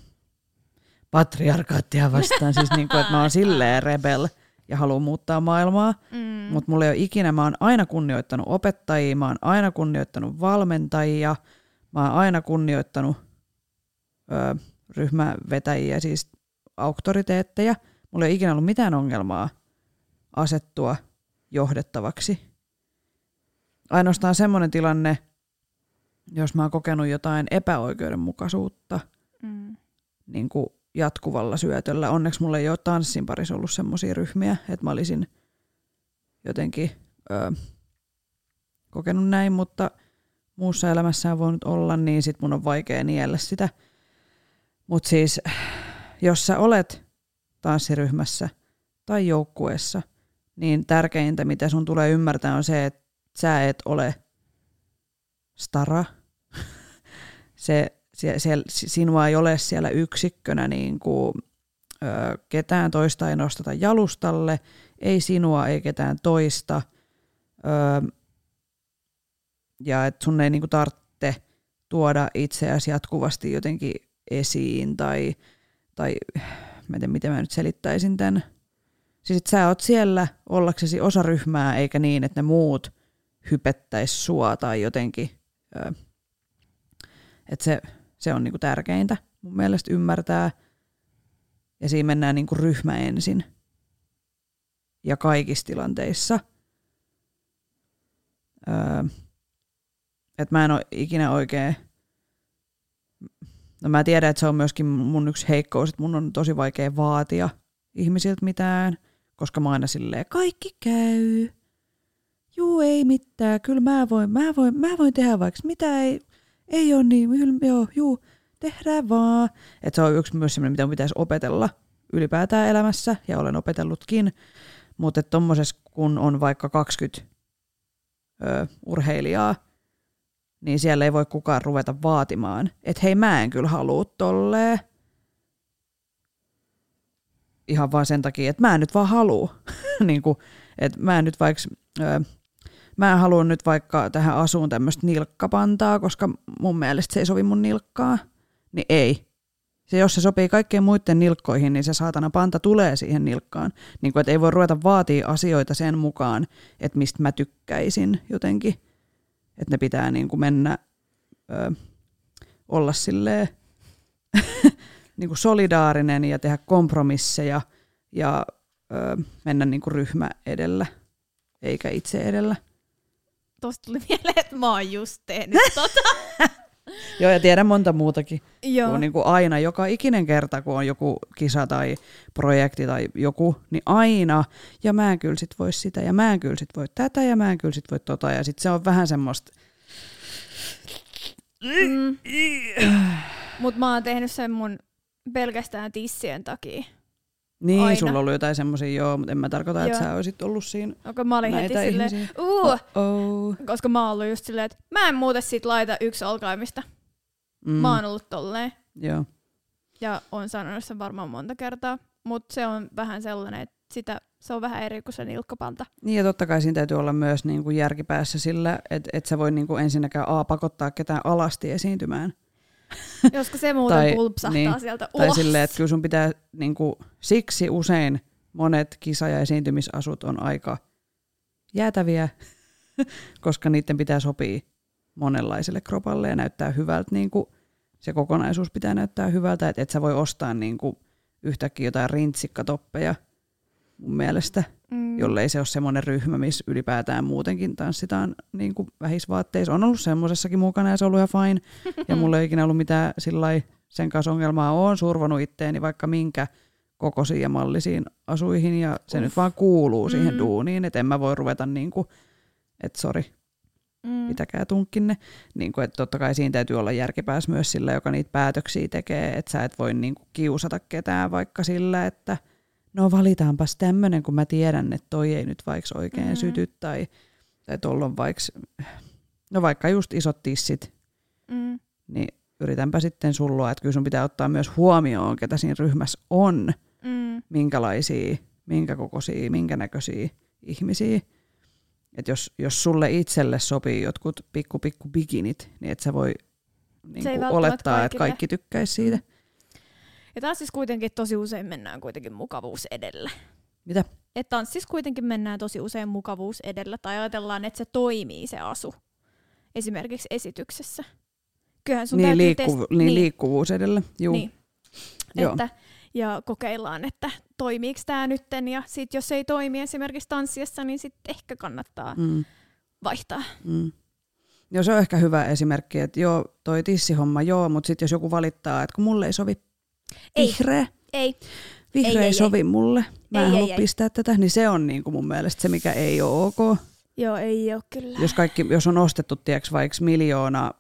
Speaker 3: patriarkaattia vastaan, siis niin kuin, että mä oon silleen rebel ja haluan muuttaa maailmaa,
Speaker 2: Mm.
Speaker 3: mutta mulla ei ole ikinä, mä oon aina kunnioittanut opettajia, mä oon aina kunnioittanut valmentajia, mä oon aina kunnioittanut ö, ryhmävetäjiä, siis auktoriteetteja. Mulla ei ole ikinä ollut mitään ongelmaa asettua johdettavaksi. Ainoastaan semmoinen tilanne, jos mä oon kokenut jotain epäoikeudenmukaisuutta
Speaker 2: Mm.
Speaker 3: niin kuin jatkuvalla syötöllä. Onneksi mulla ei ole tanssin parissa ollut semmoisia ryhmiä, että mä olisin jotenkin ö, kokenut näin, mutta muussa elämässä on voinut olla, niin sit mun on vaikea niellä sitä. Mutta siis, jos sä olet tanssiryhmässä tai joukkueessa, niin tärkeintä, mitä sun tulee ymmärtää, on se, että sä et ole stara. <laughs> se, se, se, sinua ei ole siellä yksikkönä niin kuin, ö, ketään toista ei nosteta jalustalle, ei sinua, ei ketään toista. Ö, ja että sun ei niin kuin tarvitse tuoda itseäsi jatkuvasti jotenkin esiin tai, tai mä tiedä, miten mä nyt selittäisin tämän. Siis että sä oot siellä ollaksesi osa ryhmää, eikä niin, että ne muut hypettäis sua tai jotenkin. Että se, se on niinku tärkeintä mun mielestä ymmärtää. Ja siinä mennään niinku ryhmä ensin. Ja kaikissa tilanteissa. Että mä en ole ikinä oikein No mä tiedän, että se on myöskin mun yksi heikkous, että mun on tosi vaikea vaatia ihmisiltä mitään, koska mä aina silleen, kaikki käy. Juu, ei mitään, kyllä mä voin, mä voin, mä voin tehdä vaikka mitä ei, ei ole niin, joo, juu, tehdään vaan. Että se on yksi myös semmoinen, mitä pitäisi opetella ylipäätään elämässä, ja olen opetellutkin. Mutta tuommoisessa, kun on vaikka 20 ö, urheilijaa, niin siellä ei voi kukaan ruveta vaatimaan, että hei mä en kyllä halua tolleen. Ihan vaan sen takia, että mä en nyt vaan halua. <laughs> niin kuin, että mä en nyt vaikka, ö, mä en halua nyt vaikka tähän asuun tämmöistä nilkkapantaa, koska mun mielestä se ei sovi mun nilkkaa. Niin ei. Se, jos se sopii kaikkien muiden nilkkoihin, niin se saatana panta tulee siihen nilkkaan. Niin kuin, että ei voi ruveta vaatia asioita sen mukaan, että mistä mä tykkäisin jotenkin että ne pitää niin kuin mennä, ö, olla silleen <laughs> niin kuin solidaarinen ja tehdä kompromisseja ja ö, mennä niin kuin ryhmä edellä, eikä itse edellä.
Speaker 2: Tuosta tuli <laughs> mieleen, että mä oon just tehnyt tota. <laughs> <laughs>
Speaker 3: Joo, ja tiedän monta muutakin.
Speaker 2: Joo.
Speaker 3: Kun niin kuin aina, joka ikinen kerta, kun on joku kisa tai projekti tai joku, niin aina, ja mä en kyllä sit voi sitä, ja mä en kyllä sit voi tätä, ja mä en kyllä sit voi tota, ja sit se on vähän semmoista...
Speaker 2: Mm. Mut mä oon tehnyt sen mun pelkästään tissien takia.
Speaker 3: Niin,
Speaker 2: Aina.
Speaker 3: sulla ollut jotain semmoisia, joo, mutta en mä tarkoita, että
Speaker 2: Joo.
Speaker 3: sä olisit ollut siinä
Speaker 2: Onko mä olin heti
Speaker 3: näitä
Speaker 2: silleen,
Speaker 3: ihmisiä.
Speaker 2: uu,
Speaker 3: Oh.
Speaker 2: koska mä oon ollut just silleen, että mä en muuten sit laita yksi alkaimista.
Speaker 3: Mm.
Speaker 2: Mä oon ollut tolleen.
Speaker 3: Joo.
Speaker 2: Ja on sanonut sen varmaan monta kertaa. Mutta se on vähän sellainen, että sitä, se on vähän eri kuin se nilkkapanta.
Speaker 3: Niin ja totta kai siinä täytyy olla myös niin kuin järkipäässä sillä, että et sä voi niin kuin ensinnäkään A pakottaa ketään alasti esiintymään.
Speaker 2: Koska se muuten
Speaker 3: Tai-
Speaker 2: pulpsahtaa
Speaker 3: niin.
Speaker 2: sieltä
Speaker 3: Tai
Speaker 2: ulos.
Speaker 3: silleen, että kyllä sun pitää, niin kuin, siksi usein monet kisa- ja esiintymisasut on aika jäätäviä, <laughs> koska niiden pitää sopia monenlaiselle kropalle ja näyttää hyvältä. Niin kuin, se kokonaisuus pitää näyttää hyvältä, että et sä voi ostaa niin kuin, yhtäkkiä jotain rintsikkatoppeja mun mielestä,
Speaker 2: Mm.
Speaker 3: jollei se ole semmoinen ryhmä, missä ylipäätään muutenkin tanssitaan niin kuin vähisvaatteissa. On ollut semmoisessakin mukana ja se on ollut ihan fine. Ja <laughs> mulla ei ikinä ollut mitään sillai, sen kanssa ongelmaa. Oon survonut itteeni vaikka minkä kokoisiin ja mallisiin asuihin ja se
Speaker 2: Uff.
Speaker 3: nyt vaan kuuluu siihen
Speaker 2: Mm.
Speaker 3: duuniin, että en mä voi ruveta niin kuin, että sori,
Speaker 2: Mm.
Speaker 3: pitäkää tunkkinne. Niin kuin, että totta kai siinä täytyy olla järkipääs myös sillä, joka niitä päätöksiä tekee, että sä et voi niin kuin kiusata ketään vaikka sillä, että no valitaanpas tämmöinen, kun mä tiedän, että toi ei nyt vaikka oikein
Speaker 2: Mm.
Speaker 3: mm. syty tai, tai tuolla on vaikka, no vaikka just isot tissit,
Speaker 2: Mm.
Speaker 3: niin yritänpä sitten sulloa, että kyllä sun pitää ottaa myös huomioon, ketä siinä ryhmässä on,
Speaker 2: Mm.
Speaker 3: minkälaisia, minkä kokoisia, minkä näköisiä ihmisiä. Et jos, jos sulle itselle sopii jotkut pikku pikku bikinit, niin et sä voi niin olettaa, että kaikki tykkäisi siitä.
Speaker 2: Ja taas siis kuitenkin tosi usein mennään kuitenkin mukavuus edellä.
Speaker 3: Mitä?
Speaker 2: Että tanssissa kuitenkin mennään tosi usein mukavuus edellä tai ajatellaan, että se toimii se asu. Esimerkiksi esityksessä. Kyllähän sun
Speaker 3: Niin,
Speaker 2: täytyy
Speaker 3: liikkuvu-
Speaker 2: test-
Speaker 3: niin, liikkuvuus edellä. Juu.
Speaker 2: Niin.
Speaker 3: Joo.
Speaker 2: Että, ja kokeillaan, että toimiiko tämä nytten. Ja sit jos ei toimi esimerkiksi tanssiessa, niin sitten ehkä kannattaa
Speaker 3: Mm,
Speaker 2: vaihtaa.
Speaker 3: mm. Joo, se on ehkä hyvä esimerkki, että joo, toi tissihomma, joo, mutta sitten jos joku valittaa, että kun mulle ei sovi
Speaker 2: Ei.
Speaker 3: vihreä,
Speaker 2: Ei.
Speaker 3: vihreä
Speaker 2: Ei,
Speaker 3: ei,
Speaker 2: ei,
Speaker 3: sovi mulle, mä en
Speaker 2: Ei, ei,
Speaker 3: halua
Speaker 2: ei.
Speaker 3: pistää tätä, niin se on niinku mun mielestä se, mikä ei ole ok.
Speaker 2: Joo, ei ole kyllä.
Speaker 3: Jos, kaikki, jos on ostettu, tiedätkö, vaikka miljoona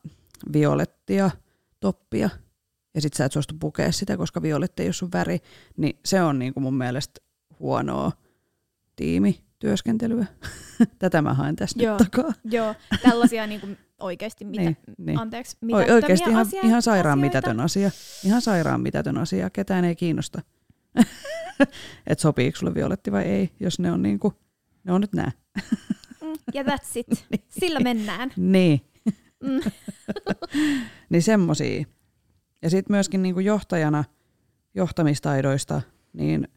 Speaker 3: violettia toppia, ja sit sä et suostu pukea sitä, koska violetti ei ole sun väri, niin se on niinku mun mielestä huonoa tiimityöskentelyä. <laughs> Tätä mä haen tästä
Speaker 2: Joo.
Speaker 3: nyt takaa.
Speaker 2: Joo, tällaisia niinku oikeasti mitä,
Speaker 3: Niin, niin.
Speaker 2: anteeksi, mitättömiä
Speaker 3: oikeasti ihan,
Speaker 2: asia-
Speaker 3: ihan sairaan
Speaker 2: asioita.
Speaker 3: mitätön asia. Ihan sairaan mitätön asia. Ketään ei kiinnosta. <laughs> että sopiiko sulle violetti vai ei, jos ne on niinku, ne on nyt nää.
Speaker 2: Mm, ja that's it. <laughs> Sillä mennään.
Speaker 3: Niin.
Speaker 2: Mm. <laughs>
Speaker 3: niin semmosia. Ja sitten myöskin niinku johtajana johtamistaidoista, niin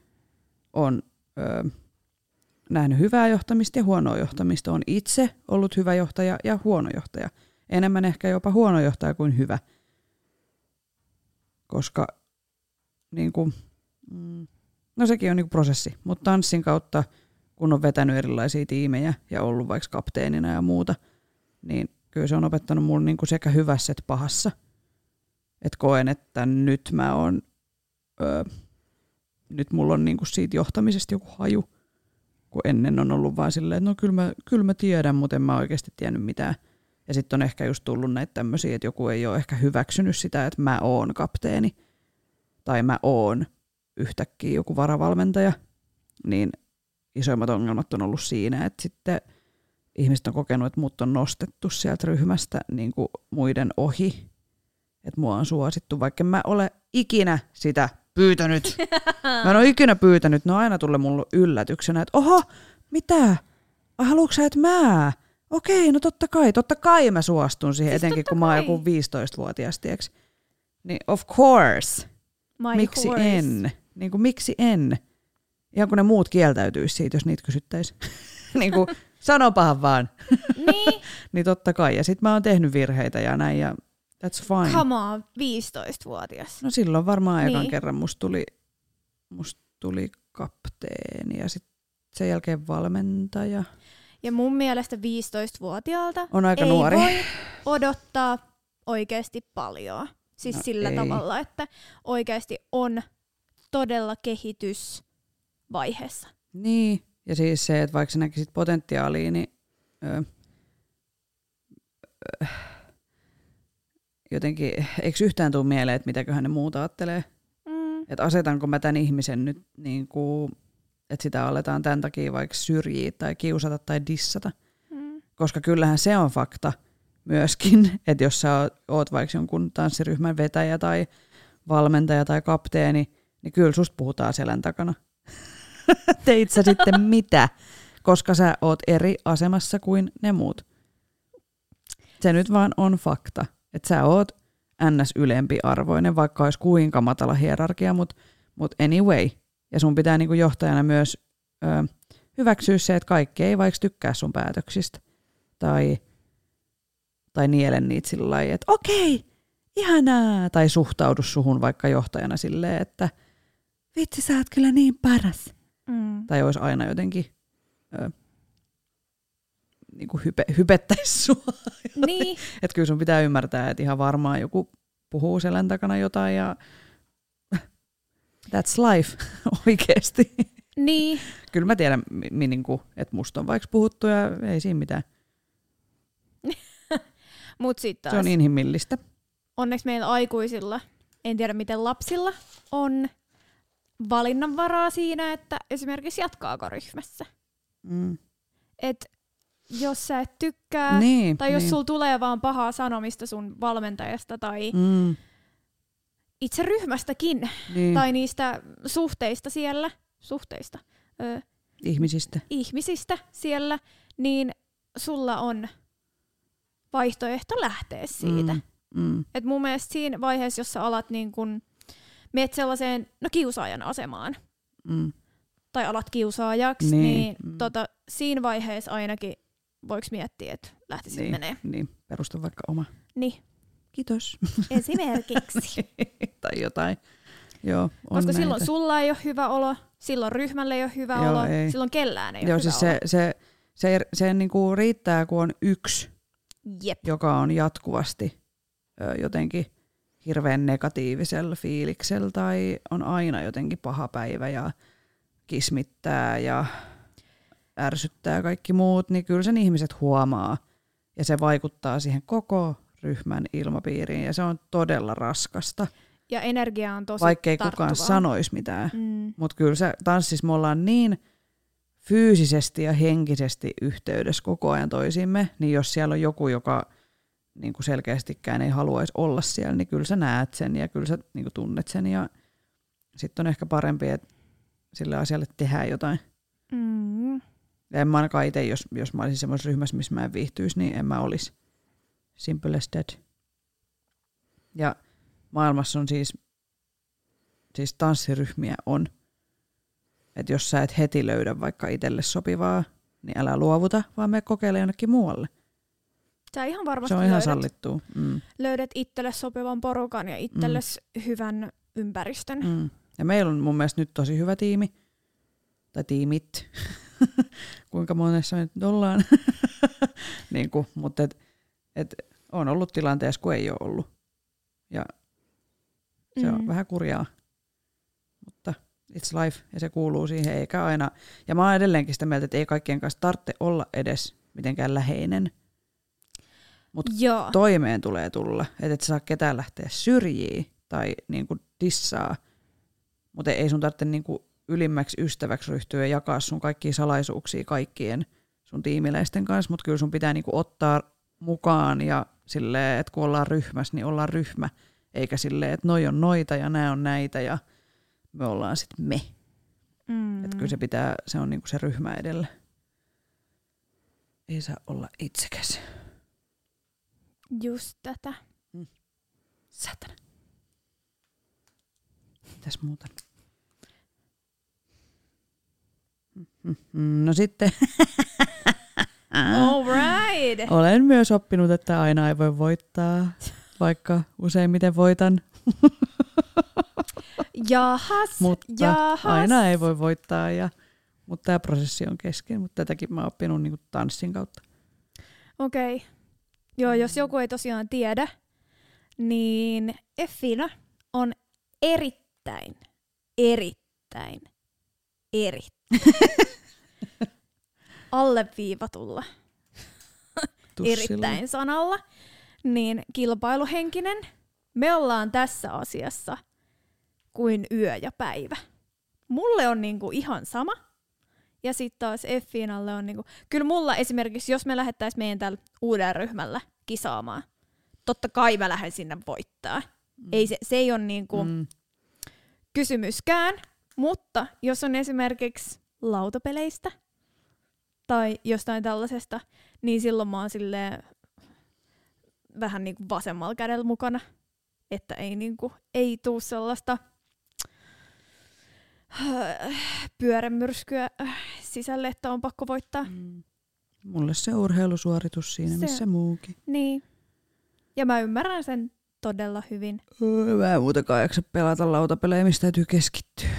Speaker 3: on ö, nähnyt hyvää johtamista ja huonoa johtamista. On itse ollut hyvä johtaja ja huono johtaja. Enemmän ehkä jopa huono johtaja kuin hyvä. Koska niin kuin, mm, no sekin on niin kuin prosessi, mutta tanssin kautta, kun on vetänyt erilaisia tiimejä ja ollut vaikka kapteenina ja muuta, niin kyllä se on opettanut mulle niin kuin sekä hyvässä että pahassa. Et koen, että nyt mä oon, öö, nyt mulla on niin kuin siitä johtamisesta joku haju, kun ennen on ollut vaan silleen, että no kyllä mä, kyllä mä tiedän, mutta en mä oikeasti tiennyt mitään. Ja sitten on ehkä just tullut näitä tämmöisiä, että joku ei ole ehkä hyväksynyt sitä, että mä oon kapteeni. Tai mä oon yhtäkkiä joku varavalmentaja, niin isoimmat ongelmat on ollut siinä, että sitten ihmiset on kokenut, että mut on nostettu sieltä ryhmästä niin kuin muiden ohi, että mua on suosittu, vaikka mä ole ikinä sitä pyytänyt. <laughs> Mä en ole ikinä pyytänyt, ne on aina tullut mulle yllätyksenä, että oho, mitä? Ai haluatko sä, että mä? Okei, no totta kai, totta kai mä suostun siihen,
Speaker 2: Siis
Speaker 3: etenkin kun mä oon
Speaker 2: kai.
Speaker 3: joku 15-vuotias, tiiäks. Niin of course,
Speaker 2: My
Speaker 3: miksi
Speaker 2: horse.
Speaker 3: en? Niin kuin, miksi en? Ihan kun ne muut kieltäytyisi siitä, jos niitä kysyttäisiin. <laughs> niin kuin, <laughs> sanopahan vaan.
Speaker 2: Niin,
Speaker 3: Niin totta kai. Ja sit mä oon tehnyt virheitä ja näin ja that's fine.
Speaker 2: come on, 15-vuotias.
Speaker 3: No silloin varmaan ekan
Speaker 2: Niin.
Speaker 3: kerran musta tuli, musta tuli kapteeni ja sitten sen jälkeen valmentaja.
Speaker 2: Ja mun mielestä 15-vuotiaalta
Speaker 3: On aika
Speaker 2: ei
Speaker 3: nuori.
Speaker 2: voi odottaa oikeasti paljon. Siis
Speaker 3: No
Speaker 2: sillä
Speaker 3: ei.
Speaker 2: tavalla, että oikeasti on todella kehitysvaiheessa.
Speaker 3: Niin, ja siis se, että vaikka sä näkisit potentiaalia, niin ö, ö, jotenkin, <laughs> eikö yhtään tule mieleen, että mitäköhän ne muut ajattelee?
Speaker 2: Mm.
Speaker 3: Että asetanko mä tämän ihmisen nyt, niin kuin, että sitä aletaan tämän takia vaikka syrjiä tai kiusata tai dissata?
Speaker 2: Mm.
Speaker 3: Koska kyllähän se on fakta myöskin, <laughs> että jos sä oot- oot vaikka jonkun tanssiryhmän vetäjä tai valmentaja tai kapteeni, niin kyllä susta puhutaan selän takana. <laughs> Teit sä sitten mitä? Koska sä oot eri asemassa kuin ne muut. Se nyt vaan on fakta, että sä oot ns. ylempiarvoinen, vaikka olisi kuinka matala hierarkia, mutta mut anyway. Ja sun pitää niinku johtajana myös ö, hyväksyä se, että kaikki ei vaikka tykkää sun päätöksistä. Tai, tai niele niitä sillä lailla, että okei, ihanaa. Tai suhtaudu suhun vaikka johtajana silleen, että vitsi, sä oot kyllä niin paras.
Speaker 2: Mm.
Speaker 3: Tai olisi aina jotenkin ö, <laughs> niin kuin hype, hypettäisi sua.
Speaker 2: Niin,
Speaker 3: Että kyllä sun pitää ymmärtää, että ihan varmaan joku puhuu selän takana jotain ja that's life <laughs> oikeasti.
Speaker 2: niin.
Speaker 3: Kyllä mä tiedän, mi, mi, niin kuin, että musta on vaikka puhuttu ja ei siinä mitään. <laughs>
Speaker 2: Mut
Speaker 3: Se
Speaker 2: taas
Speaker 3: on inhimillistä.
Speaker 2: onneksi meillä aikuisilla, en tiedä miten lapsilla, on valinnanvaraa siinä, että esimerkiksi jatkaako ryhmässä.
Speaker 3: Mm.
Speaker 2: Et jos sä et tykkää,
Speaker 3: Niin,
Speaker 2: tai jos
Speaker 3: niin.
Speaker 2: sul tulee vaan pahaa sanomista sun valmentajasta tai mm. Itse ryhmästäkin,
Speaker 3: niin.
Speaker 2: tai niistä suhteista siellä, suhteista, ö,
Speaker 3: Ihmisistä.
Speaker 2: ihmisistä siellä, niin sulla on vaihtoehto lähteä siitä.
Speaker 3: Mm, mm,
Speaker 2: Et mun mielestä siinä vaiheessa, jos sä alat niin kun, meet sellaiseen no, kiusaajan asemaan,
Speaker 3: mm.
Speaker 2: tai alat kiusaajaksi,
Speaker 3: Niin,
Speaker 2: niin, niin
Speaker 3: mm.
Speaker 2: tota, siinä vaiheessa ainakin voiko miettiä, että lähtisit
Speaker 3: Niin,
Speaker 2: menee.
Speaker 3: niin, perusta vaikka oma.
Speaker 2: Niin,
Speaker 3: Kiitos.
Speaker 2: esimerkiksi. <laughs>
Speaker 3: tai jotain. Joo, on
Speaker 2: Koska
Speaker 3: näitä.
Speaker 2: silloin sulla ei ole hyvä olo, silloin ryhmälle ei ole hyvä
Speaker 3: Joo,
Speaker 2: olo,
Speaker 3: ei.
Speaker 2: silloin kellään ei ole
Speaker 3: Joo,
Speaker 2: hyvä
Speaker 3: siis
Speaker 2: olo.
Speaker 3: se, se, se, se niinku riittää, kun on yksi,
Speaker 2: Jep.
Speaker 3: joka on jatkuvasti ö, jotenkin hirveän negatiivisella fiiliksellä tai on aina jotenkin paha päivä ja kismittää ja ärsyttää kaikki muut, niin kyllä sen ihmiset huomaa ja se vaikuttaa siihen koko ryhmän ilmapiiriin ja se on todella raskasta,
Speaker 2: Ja energia on tosi
Speaker 3: vaikkei kukaan
Speaker 2: tarttuvaa.
Speaker 3: sanoisi mitään.
Speaker 2: Mm.
Speaker 3: Mutta kyllä se tanssissa me ollaan niin fyysisesti ja henkisesti yhteydessä koko ajan toisiimme, niin jos siellä on joku, joka niin kuin selkeästikään ei haluaisi olla siellä, niin kyllä sä näet sen ja kyllä sä niin kuin tunnet sen ja sitten on ehkä parempi, että sille asialle tehdään jotain.
Speaker 2: Mm.
Speaker 3: Ja en mä ainakaan itse, jos, jos mä olisin semmoisessa ryhmässä, missä mä en viihtyisi, niin en mä olisi Simple as that. Ja maailmassa on siis, siis tanssiryhmiä on. Että jos sä et heti löydä vaikka itselle sopivaa, niin älä luovuta, vaan me kokeile jonnekin muualle.
Speaker 2: Sä ihan varmasti
Speaker 3: Se on ihan
Speaker 2: löydät,
Speaker 3: sallittua. Mm.
Speaker 2: löydät itselle sopivan porukan ja itsellesi hyvän ympäristön.
Speaker 3: Mm. Ja meillä on mun mielestä nyt tosi hyvä tiimi. Tai tiimit. <laughs> <laughs> Kuinka monessa me nyt ollaan. <laughs> niin kuin, mutta et, et on ollut tilanteessa, kun ei ole ollut. Ja se on
Speaker 2: Mm.
Speaker 3: vähän kurjaa. Mutta it's life ja se kuuluu siihen, eikä aina. Ja mä oon edelleenkin sitä mieltä, että ei kaikkien kanssa tarvitse olla edes mitenkään läheinen. Mutta toimeen tulee tulla, että et saa ketään lähteä syrjiä tai niinku dissaa, mutta ei sun tarvitse niinku ylimmäksi ystäväksi ryhtyä ja jakaa sun kaikkia salaisuuksia kaikkien sun tiimiläisten kanssa, mutta kyllä sun pitää niinku ottaa mukaan ja silleen, että kun ollaan ryhmässä, niin ollaan ryhmä, eikä silleen, että noi on noita ja nämä on näitä ja me ollaan sitten me.
Speaker 2: Mm.
Speaker 3: Mm. Että kyllä se pitää, se on niinku se ryhmä edellä. Ei saa olla itsekäs.
Speaker 2: Just tätä.
Speaker 3: Satana. Mitäs muuta? Mm, No sitten <laughs>
Speaker 2: All right.
Speaker 3: olen myös oppinut, että aina ei voi voittaa, vaikka useimmiten voitan, <laughs>
Speaker 2: Jahas,
Speaker 3: mutta
Speaker 2: jahas.
Speaker 3: aina ei voi voittaa. Ja, mutta tämä prosessi on kesken, mutta tätäkin mä oon oppinut niin tanssin kautta.
Speaker 2: Okei. Okay. Joo, jos joku ei tosiaan tiedä, niin Effina on erittäin, erittäin, erittäin <laughs> alleviivatulla <laughs>
Speaker 3: Tussilla.
Speaker 2: erittäin sanalla, niin kilpailuhenkinen. Me ollaan tässä asiassa kuin yö ja päivä. Mulle on niinku ihan sama. Ja sitten taas Effinalle on niinku, kyllä mulla esimerkiksi, jos me lähettäis meidän tällä uudella ryhmällä kisaamaan, totta kai mä lähden sinne voittaa. Mm. Ei se, se ei ole niinku. Mm, kysymyskään, mutta jos on esimerkiksi lautapeleistä tai jostain tällaisesta, niin silloin mä oon silleen vähän niinku vasemmalla kädellä mukana, että ei, niinku, ei tuu sellaista pyörämyrskyä sisälle, että on pakko voittaa.
Speaker 3: mm. Mulle se urheilusuoritus siinä,
Speaker 2: Se-
Speaker 3: missä muukin.
Speaker 2: Niin. Ja mä ymmärrän sen todella hyvin.
Speaker 3: Mä en muutenkaan jaksa pelata lautapelejä, mistä täytyy keskittyä.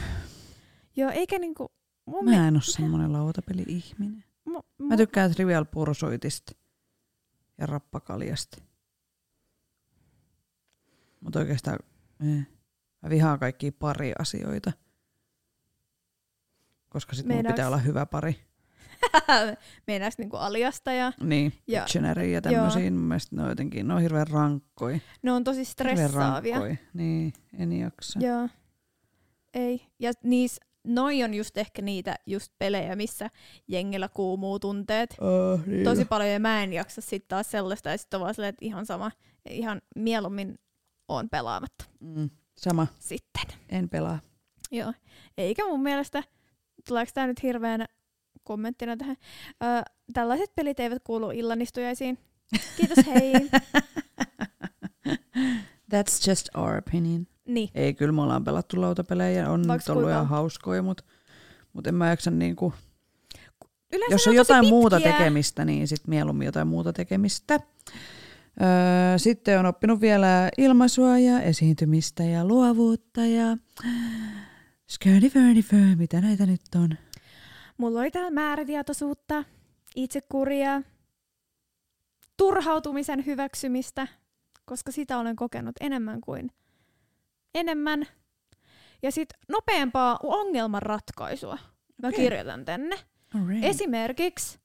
Speaker 2: Joo, eikä niinku... Mun
Speaker 3: Mä en oo semmonen lautapeli-ihminen.
Speaker 2: mu, mu,
Speaker 3: Mä tykkään Trivial Pursuitista ja Rappakaljasta. Mutta oikeastaan eh, mä vihaan kaikkia pari asioita. Koska sit mulla
Speaker 2: Meinaaks-
Speaker 3: pitää olla hyvä pari. <laughs>
Speaker 2: Meinais niinku aliasta ja
Speaker 3: Niin,
Speaker 2: Ja-
Speaker 3: Dictionary ja tämmöisiä. Mun mielestä ne on jotenkin, ne on hirveän rankkoja.
Speaker 2: ne on tosi stressaavia.
Speaker 3: rankkoja. Niin, en jaksa.
Speaker 2: Joo. Ei. Ja niis, noi on just ehkä niitä just pelejä, missä jengillä kuumuu tunteet
Speaker 3: Oh, niin
Speaker 2: tosi
Speaker 3: on.
Speaker 2: paljon ja mä en jaksa sit taas sellaista ja sit on vaan silleen, että ihan sama. Ihan mieluummin on pelaamatta
Speaker 3: Mm, sama,
Speaker 2: sitten.
Speaker 3: en pelaa.
Speaker 2: Joo. Eikä mun mielestä, tuleeko tää nyt hirveänä kommenttina tähän, ö, tällaiset pelit eivät kuulu illanistujaisiin. Kiitos, hei. <laughs>
Speaker 3: That's just our opinion.
Speaker 2: Niin.
Speaker 3: Ei, kyllä me ollaan pelattu lautapelejä, on
Speaker 2: Vaikka
Speaker 3: nyt ollut ihan
Speaker 2: on.
Speaker 3: hauskoja, mutta mut en mä jaksa niinku,
Speaker 2: Yleensä
Speaker 3: jos on
Speaker 2: tosi
Speaker 3: jotain muuta
Speaker 2: pitkiä.
Speaker 3: tekemistä, niin sit mieluummin jotain muuta tekemistä. Öö, sitten on oppinut vielä ilmaisua ja esiintymistä ja luovuutta ja skirty mitä näitä nyt on?
Speaker 2: Mulla oli täällä määrätietoisuutta, itsekuria, turhautumisen hyväksymistä, koska sitä olen kokenut enemmän kuin enemmän. Ja sitten nopeampaa ongelmanratkaisua. Mä
Speaker 3: Okei.
Speaker 2: kirjoitan tänne.
Speaker 3: Alright.
Speaker 2: Esimerkiksi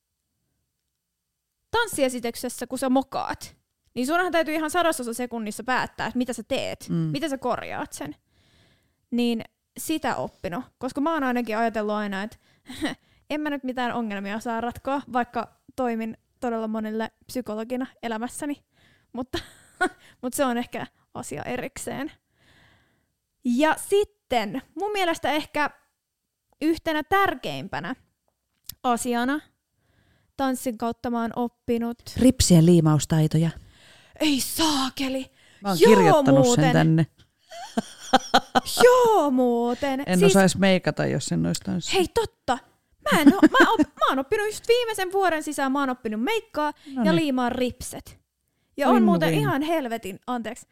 Speaker 2: tanssiesityksessä, kun sä mokaat, niin sunhan täytyy ihan sadasosa sekunnissa päättää, että mitä sä teet,
Speaker 3: Mm.
Speaker 2: mm. miten sä korjaat sen. Niin sitä oppinut, koska mä oon ainakin ajatellut aina, että <laughs> en mä nyt mitään ongelmia saa ratkoa, vaikka toimin todella monille psykologina elämässäni, mutta, <laughs> mutta se on ehkä asia erikseen. Ja sitten mun mielestä ehkä yhtenä tärkeimpänä asiana tanssin kautta mä oon oppinut
Speaker 3: Ripsien liimaustaitoja.
Speaker 2: ei saakeli.
Speaker 3: Mä oon
Speaker 2: Joo,
Speaker 3: kirjoittanut
Speaker 2: muuten.
Speaker 3: sen tänne. <laughs>
Speaker 2: Joo muuten.
Speaker 3: En siis... osaisi meikata, jos sen olisi tanssissa.
Speaker 2: Hei totta. Mä, en oo, mä, op, mä oon oppinut just viimeisen vuoden sisään, mä oon oppinut meikkaa
Speaker 3: No
Speaker 2: ja
Speaker 3: niin.
Speaker 2: liimaan ripset. Ja
Speaker 3: Win
Speaker 2: on muuten
Speaker 3: win.
Speaker 2: ihan helvetin, anteeksi,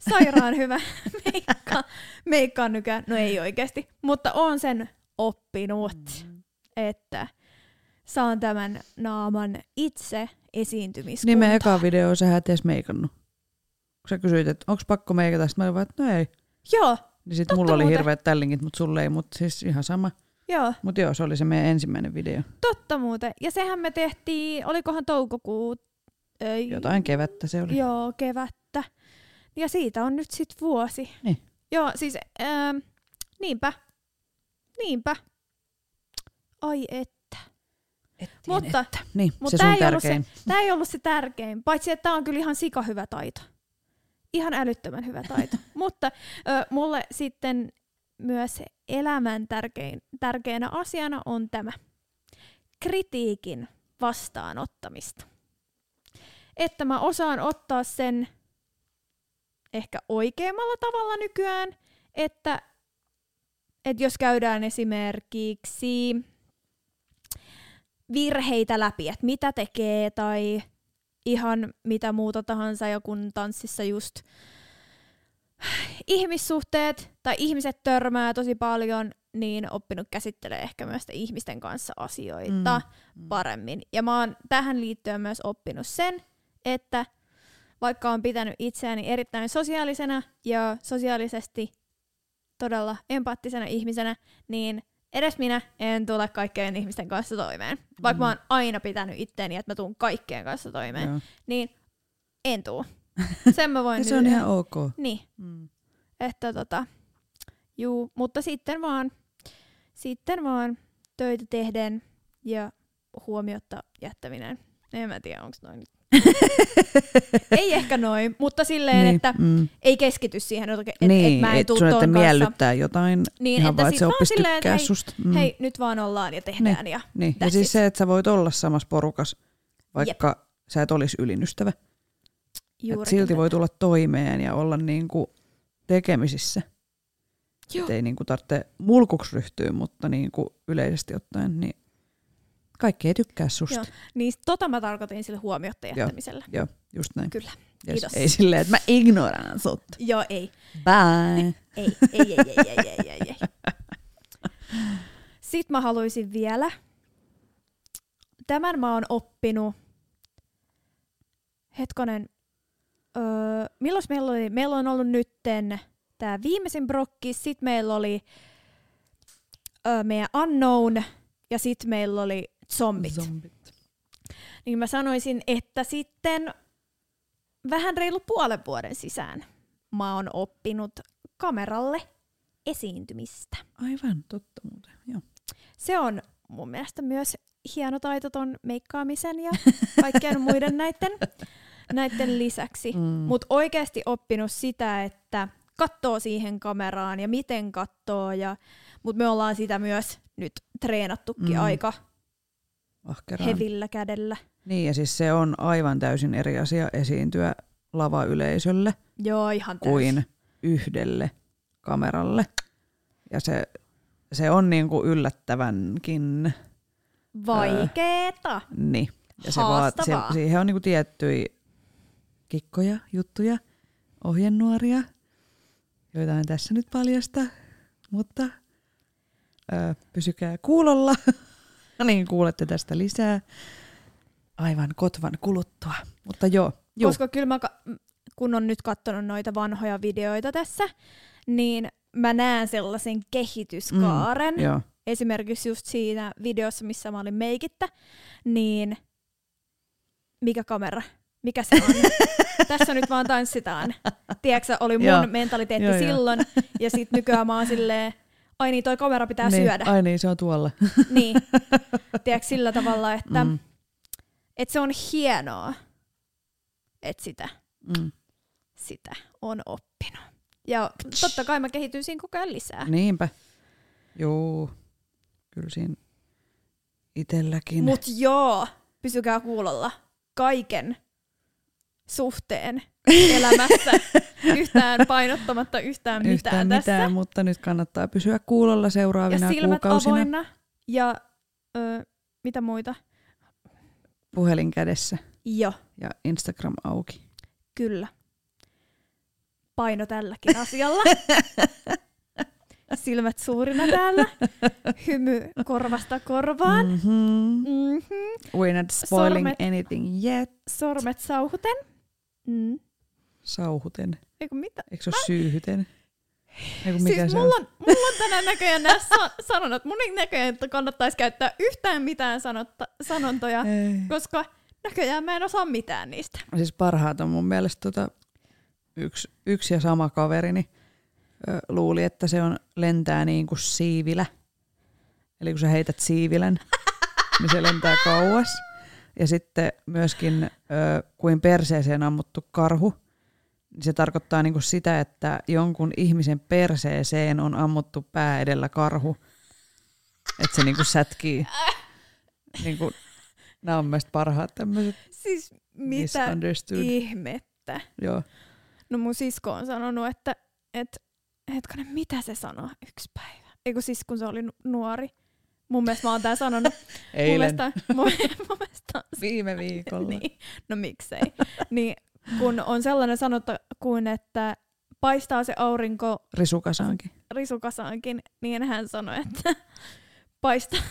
Speaker 2: sairaan hyvä <laughs> meikka, meikkaa nykään. No ei oikeasti, mutta on sen oppinut,
Speaker 3: Mm.
Speaker 2: että saan tämän naaman itse esiintymiskuntaan.
Speaker 3: Niin me eka video sä et edes meikannut. Kun sä kysyit, että onko pakko meikata, sitten mä olin vaan, että no ei.
Speaker 2: Joo,
Speaker 3: Niin sit mulla oli
Speaker 2: muuten.
Speaker 3: hirveät tällinkit, mutta sulle ei, mutta siis ihan sama.
Speaker 2: joo,
Speaker 3: Mutta joo, se oli se meidän ensimmäinen video.
Speaker 2: totta muuten. Ja sehän me tehtiin, olikohan toukokuu? Ei,
Speaker 3: Jotain kevättä se oli.
Speaker 2: Joo, kevättä. Ja siitä on nyt sit vuosi.
Speaker 3: Niin.
Speaker 2: Joo, siis ähm, niinpä. Niinpä. Ai että.
Speaker 3: Ettiin,
Speaker 2: Mutta
Speaker 3: että. Niin,
Speaker 2: Mut
Speaker 3: se
Speaker 2: tää
Speaker 3: sun
Speaker 2: ei ollut
Speaker 3: tärkein.
Speaker 2: tämä ei ollut se tärkein, paitsi että tämä on kyllä ihan sika hyvä taito. Ihan älyttömän hyvä taito. <laughs> Mutta ö, mulle sitten myös elämän tärkein, tärkeänä asiana on tämä kritiikin vastaanottamista. Että mä osaan ottaa sen ehkä oikeammalla tavalla nykyään, että, että jos käydään esimerkiksi virheitä läpi, että mitä tekee tai ihan mitä muuta tahansa, ja kun tanssissa just ihmissuhteet tai ihmiset törmää tosi paljon, niin oppinut käsittelee ehkä myös ihmisten kanssa asioita
Speaker 3: Mm.
Speaker 2: paremmin. Ja mä oon tähän liittyen myös oppinut sen, että vaikka on pitänyt itseäni erittäin sosiaalisena ja sosiaalisesti todella empaattisena ihmisenä, niin edes minä en tule kaikkien ihmisten kanssa toimeen. Vaikka mä oon aina pitänyt itteeni, että mä tuun kaikkien kanssa toimeen,
Speaker 3: Joo.
Speaker 2: niin en tuu. <laughs> Sen mä voin nyt...
Speaker 3: se on ihan ok.
Speaker 2: Niin,
Speaker 3: Mm.
Speaker 2: että tota, juu, mutta sitten vaan, sitten vaan töitä tehden ja huomiotta jättäminen. En mä tiedä, onko noin. <laughs> ei ehkä noin, mutta silleen,
Speaker 3: niin,
Speaker 2: että
Speaker 3: mm.
Speaker 2: ei keskity siihen, että et,
Speaker 3: niin,
Speaker 2: et mä en
Speaker 3: et
Speaker 2: tuu
Speaker 3: sun
Speaker 2: kanssa.
Speaker 3: miellyttää jotain,
Speaker 2: Niin,
Speaker 3: ihan
Speaker 2: että
Speaker 3: vaan, että se oppisi
Speaker 2: silleen, että
Speaker 3: tykkää
Speaker 2: hei,
Speaker 3: susta. Mm.
Speaker 2: Hei, nyt vaan ollaan ja tehdään. Ja
Speaker 3: Niin, ja siis se, että sä voit olla samassa porukas, vaikka Jep. sä et olisi ylinystävä. Et silti
Speaker 2: tätä.
Speaker 3: voi tulla toimeen ja olla niinku tekemisissä.
Speaker 2: Joo.
Speaker 3: Et ei niinku tarvitse mulkuksi ryhtyä, mutta niinku yleisesti ottaen, niin kaikki ei tykkää susta.
Speaker 2: Joo. Niin tota mä tarkoitin sille huomiotta
Speaker 3: Joo.
Speaker 2: jättämisellä.
Speaker 3: Joo, just näin.
Speaker 2: Kyllä.
Speaker 3: Yes.
Speaker 2: Kiitos.
Speaker 3: Ei silleen, että mä ignoraan sut.
Speaker 2: Joo, ei.
Speaker 3: Bye.
Speaker 2: Ei, ei, ei, ei, ei, ei, ei, ei. <laughs> Sitten mä haluaisin vielä, tämän mä oon oppinut, hetkonen, öö, milloin meillä oli, meillä on ollut nytten tämä viimeisin brokki, sitten meillä oli öö, meidän unknown, ja sitten meillä oli zombit.
Speaker 3: Zombit.
Speaker 2: Niin mä sanoisin, että sitten vähän reilu puolen vuoden sisään mä oon oppinut kameralle esiintymistä.
Speaker 3: Aivan, totta muuten. Joo.
Speaker 2: Se on mun mielestä myös hieno taito ton meikkaamisen ja <laughs> kaikkien muiden näiden, näiden lisäksi.
Speaker 3: Mm.
Speaker 2: Mutta oikeasti oppinut sitä, että katsoo siihen kameraan ja miten katsoo. Ja, mutta me ollaan sitä myös nyt treenattukin
Speaker 3: Mm.
Speaker 2: aika
Speaker 3: Ahkeraan.
Speaker 2: hevillä kädellä.
Speaker 3: Niin, ja siis se on aivan täysin eri asia esiintyä lavayleisölle
Speaker 2: Joo, ihan täysin.
Speaker 3: kuin yhdelle kameralle. Ja se, se on niinku yllättävänkin
Speaker 2: Vaikeeta.
Speaker 3: Niin. Ja se vaat, se, siihen on niinku tiettyjä kikkoja, juttuja, ohjenuoria, joita en tässä nyt paljasta, mutta ö, pysykää kuulolla, <laughs> niin kuulette tästä lisää aivan kotvan kuluttua. Mutta joo, joo.
Speaker 2: Koska kyllä mä, kun on nyt katsonut noita vanhoja videoita tässä, niin mä näen sellaisen kehityskaaren.
Speaker 3: Mm, joo.
Speaker 2: Esimerkiksi just siinä videossa, missä mä olin meikittä, niin mikä kamera? Mikä se on? <laughs> Tässä nyt vaan tanssitaan. Tiedätkö, oli mun
Speaker 3: Joo.
Speaker 2: mentaliteetti
Speaker 3: Joo, joo.
Speaker 2: silloin, ja sitten nykyään mä oon silleen, ai niin, toi kamera pitää
Speaker 3: niin,
Speaker 2: syödä.
Speaker 3: Ai niin, se on tuolla. <laughs>
Speaker 2: Niin. <laughs> Tiedätkö, sillä tavalla, että
Speaker 3: Mm,
Speaker 2: et se on hienoa, että sitä,
Speaker 3: mm.
Speaker 2: sitä on oppinut. Ja totta kai mä kehityn siinä koko ajan lisää.
Speaker 3: Niinpä. Joo, kyllä siinä itelläkin.
Speaker 2: Mut joo, pysykää kuulolla. Kaiken suhteen elämässä <laughs> yhtään painottamatta yhtään mitään
Speaker 3: Yhtään
Speaker 2: tässä.
Speaker 3: mitään, mutta nyt kannattaa pysyä kuulolla
Speaker 2: ja
Speaker 3: seuraavina
Speaker 2: silmät
Speaker 3: kuukausina.
Speaker 2: avoinna ja ö, mitä muita?
Speaker 3: Puhelin kädessä
Speaker 2: Jo,
Speaker 3: ja Instagram auki.
Speaker 2: kyllä. Paino tälläkin asialla. <laughs> Silmät suurina täällä. Hymy korvasta korvaan.
Speaker 3: Mm-hmm.
Speaker 2: Mm-hmm.
Speaker 3: We're not spoiling
Speaker 2: Sormet.
Speaker 3: anything yet.
Speaker 2: Sormet sauhuten. Mm.
Speaker 3: Sauhuten.
Speaker 2: Eiku mitä?
Speaker 3: Eikö se ole syyhyten? Eiku mikä
Speaker 2: Siis
Speaker 3: se
Speaker 2: mulla
Speaker 3: on?
Speaker 2: mulla on tänään näköjään nämä sa- sanonnat. Mun ei näköjään, että kannattaisi käyttää yhtään mitään sanotta, sanontoja,
Speaker 3: Ei.
Speaker 2: koska näköjään mä en osaa mitään niistä.
Speaker 3: Siis parhaat on mun mielestä tota, yksi, yksi ja sama kaverini ö, luuli, että se on lentää niin kuin siivilä. Eli kun sä heität siivilän, <laughs> niin se lentää kauas. Ja sitten myöskin ö, kuin perseeseen ammuttu karhu, se tarkoittaa niin kuin sitä, että jonkun ihmisen perseeseen on ammuttu pää edellä karhu. Että se niin kuin sätkii. Niin kuin, nämä on mielestäni parhaat tämmöiset
Speaker 2: Siis mitä ihmettä.
Speaker 3: Joo.
Speaker 2: No mun sisko on sanonut, että et, hetkonen, mitä se sanoi yksi päivä? Eikö siis kun se oli nu- nuori? Mun mielestä mä oon tää sanonut. <laughs> Mun
Speaker 3: Eilen,
Speaker 2: mielestä, mun, mun mielestä
Speaker 3: viime viikolla. <laughs>
Speaker 2: niin, no miksei. niin, kun on sellainen sanonta kuin, että paistaa se aurinko
Speaker 3: Risukasaankin.
Speaker 2: risukasaankin, niin hän sanoi, että paistaa... <laughs>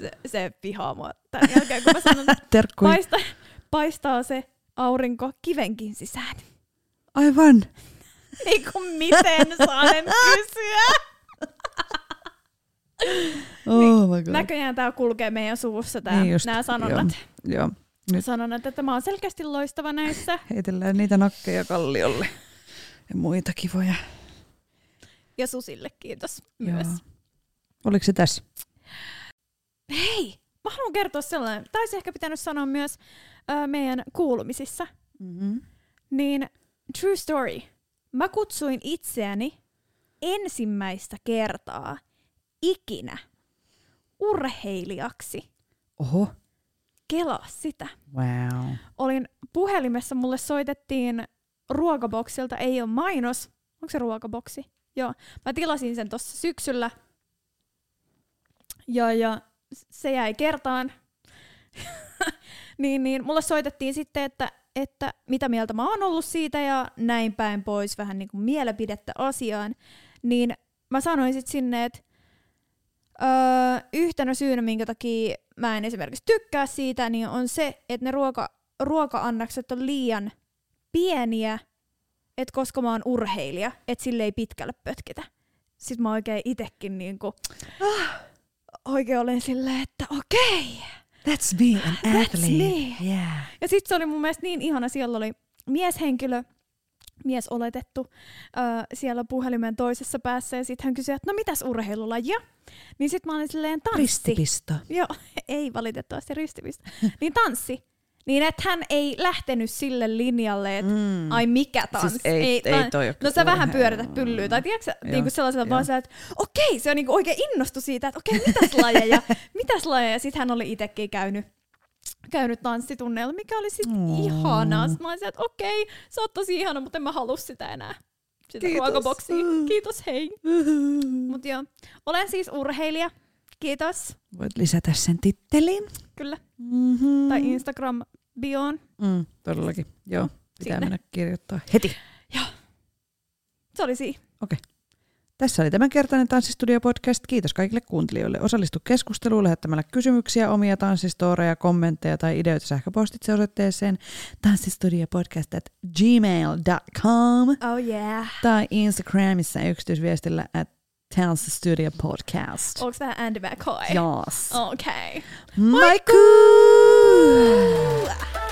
Speaker 2: Se, se vihaa mua tämän jälkeen, kun mä sanon, että
Speaker 3: Terkkui.
Speaker 2: paista, paistaa se aurinko kivenkin sisään.
Speaker 3: Aivan.
Speaker 2: Niin kuin miten saanen kysyä.
Speaker 3: Oh my god.
Speaker 2: Näköjään tää kulkee meidän suussa tää,
Speaker 3: Niin
Speaker 2: niin
Speaker 3: just,
Speaker 2: nämä sanonnat.
Speaker 3: Joo. Nyt
Speaker 2: Sanonnat, että mä oon selkeästi loistava näissä. <laughs>
Speaker 3: heitellään niitä nakkeja kalliolle. Ja muita kivoja.
Speaker 2: Ja Susille kiitos
Speaker 3: Joo.
Speaker 2: myös.
Speaker 3: Oliko se tässä?
Speaker 2: Hei, mä haluan kertoa sellainen. Taisi ehkä pitänyt sanoa myös ö, meidän kuulumisissa.
Speaker 3: Mm-hmm.
Speaker 2: Niin, true story. Mä kutsuin itseäni ensimmäistä kertaa ikinä urheilijaksi.
Speaker 3: Oho.
Speaker 2: Kelaa sitä.
Speaker 3: Wow.
Speaker 2: Olin puhelimessa, mulle soitettiin ruokaboksilta, ei ole mainos. Onko se ruokaboksi? Joo. Mä tilasin sen tuossa syksyllä. Ja, ja se jäi kertaan. <laughs> niin, niin mulle soitettiin sitten, että, että mitä mieltä mä oon ollut siitä ja näin päin pois vähän niin kuin mielipidettä asiaan. Niin mä sanoin sitten sinne, että öö, yhtenä syynä, minkä takia mä en esimerkiksi tykkää siitä, niin on se, että ne ruoka, ruoka-annokset on liian pieniä, että koska mä oon urheilija, että sille ei pitkälle pötkitä. Sitten mä oikein itekin niinku, oikein olen silleen, että okei.
Speaker 3: That's me, an
Speaker 2: That's
Speaker 3: athlete.
Speaker 2: me.
Speaker 3: Yeah.
Speaker 2: Ja sitten se oli mun mielestä niin ihana, siellä oli mieshenkilö, mies oletettu, öö, siellä puhelimen toisessa päässä, ja sitten hän kysyi, että no mitäs urheilulajia? Niin sitten mä olin silleen tanssi.
Speaker 3: Ristipisto.
Speaker 2: Joo, <laughs> ei valitettavasti ristivistä. Niin tanssi. Niin että hän ei lähtenyt sille linjalle, että
Speaker 3: Mm.
Speaker 2: ai mikä tanssi.
Speaker 3: Siis ei, ei,
Speaker 2: tan-
Speaker 3: toi
Speaker 2: No sä vähän pyörität pyllyä, tai tiedätkö
Speaker 3: Joo,
Speaker 2: niinku sellaisella vaan sä, että okei, se on niinku oikein innostui siitä, että okei, mitäs lajeja, mitäs lajeja. Sitten hän oli itsekin käynyt, käynyt tanssitunneilla, mikä oli sitten
Speaker 3: Mm.
Speaker 2: ihanaa. Sitten mä olin että okei, sä oot tosi ihana, mutta en mä halua sitä enää. Sitä
Speaker 3: Kiitos.
Speaker 2: ruokaboksia. Kiitos, hei. Mut joo, olen siis urheilija. Kiitos.
Speaker 3: Voit lisätä sen tittelin.
Speaker 2: Kyllä.
Speaker 3: Mm-hmm.
Speaker 2: Tai Instagram bioon.
Speaker 3: Mm, todellakin. Joo, pitää
Speaker 2: Sinne.
Speaker 3: mennä kirjoittaa heti.
Speaker 2: Se oli siinä.
Speaker 3: Tässä oli tämänkertainen Tanssistudio-podcast. Kiitos kaikille kuuntelijoille. Osallistu keskusteluun lähettämällä kysymyksiä, omia tanssistoreja, kommentteja tai ideoita sähköpostitse osoitteeseen tanssistudiopodcast at gmail.com
Speaker 2: Oh yeah.
Speaker 3: tai Instagramissa yksityisviestillä at Tanssistudio Podcast.
Speaker 2: Onks vähän Andy McCoy?
Speaker 3: Yes.
Speaker 2: Okei.
Speaker 3: Maiku!
Speaker 2: Okay.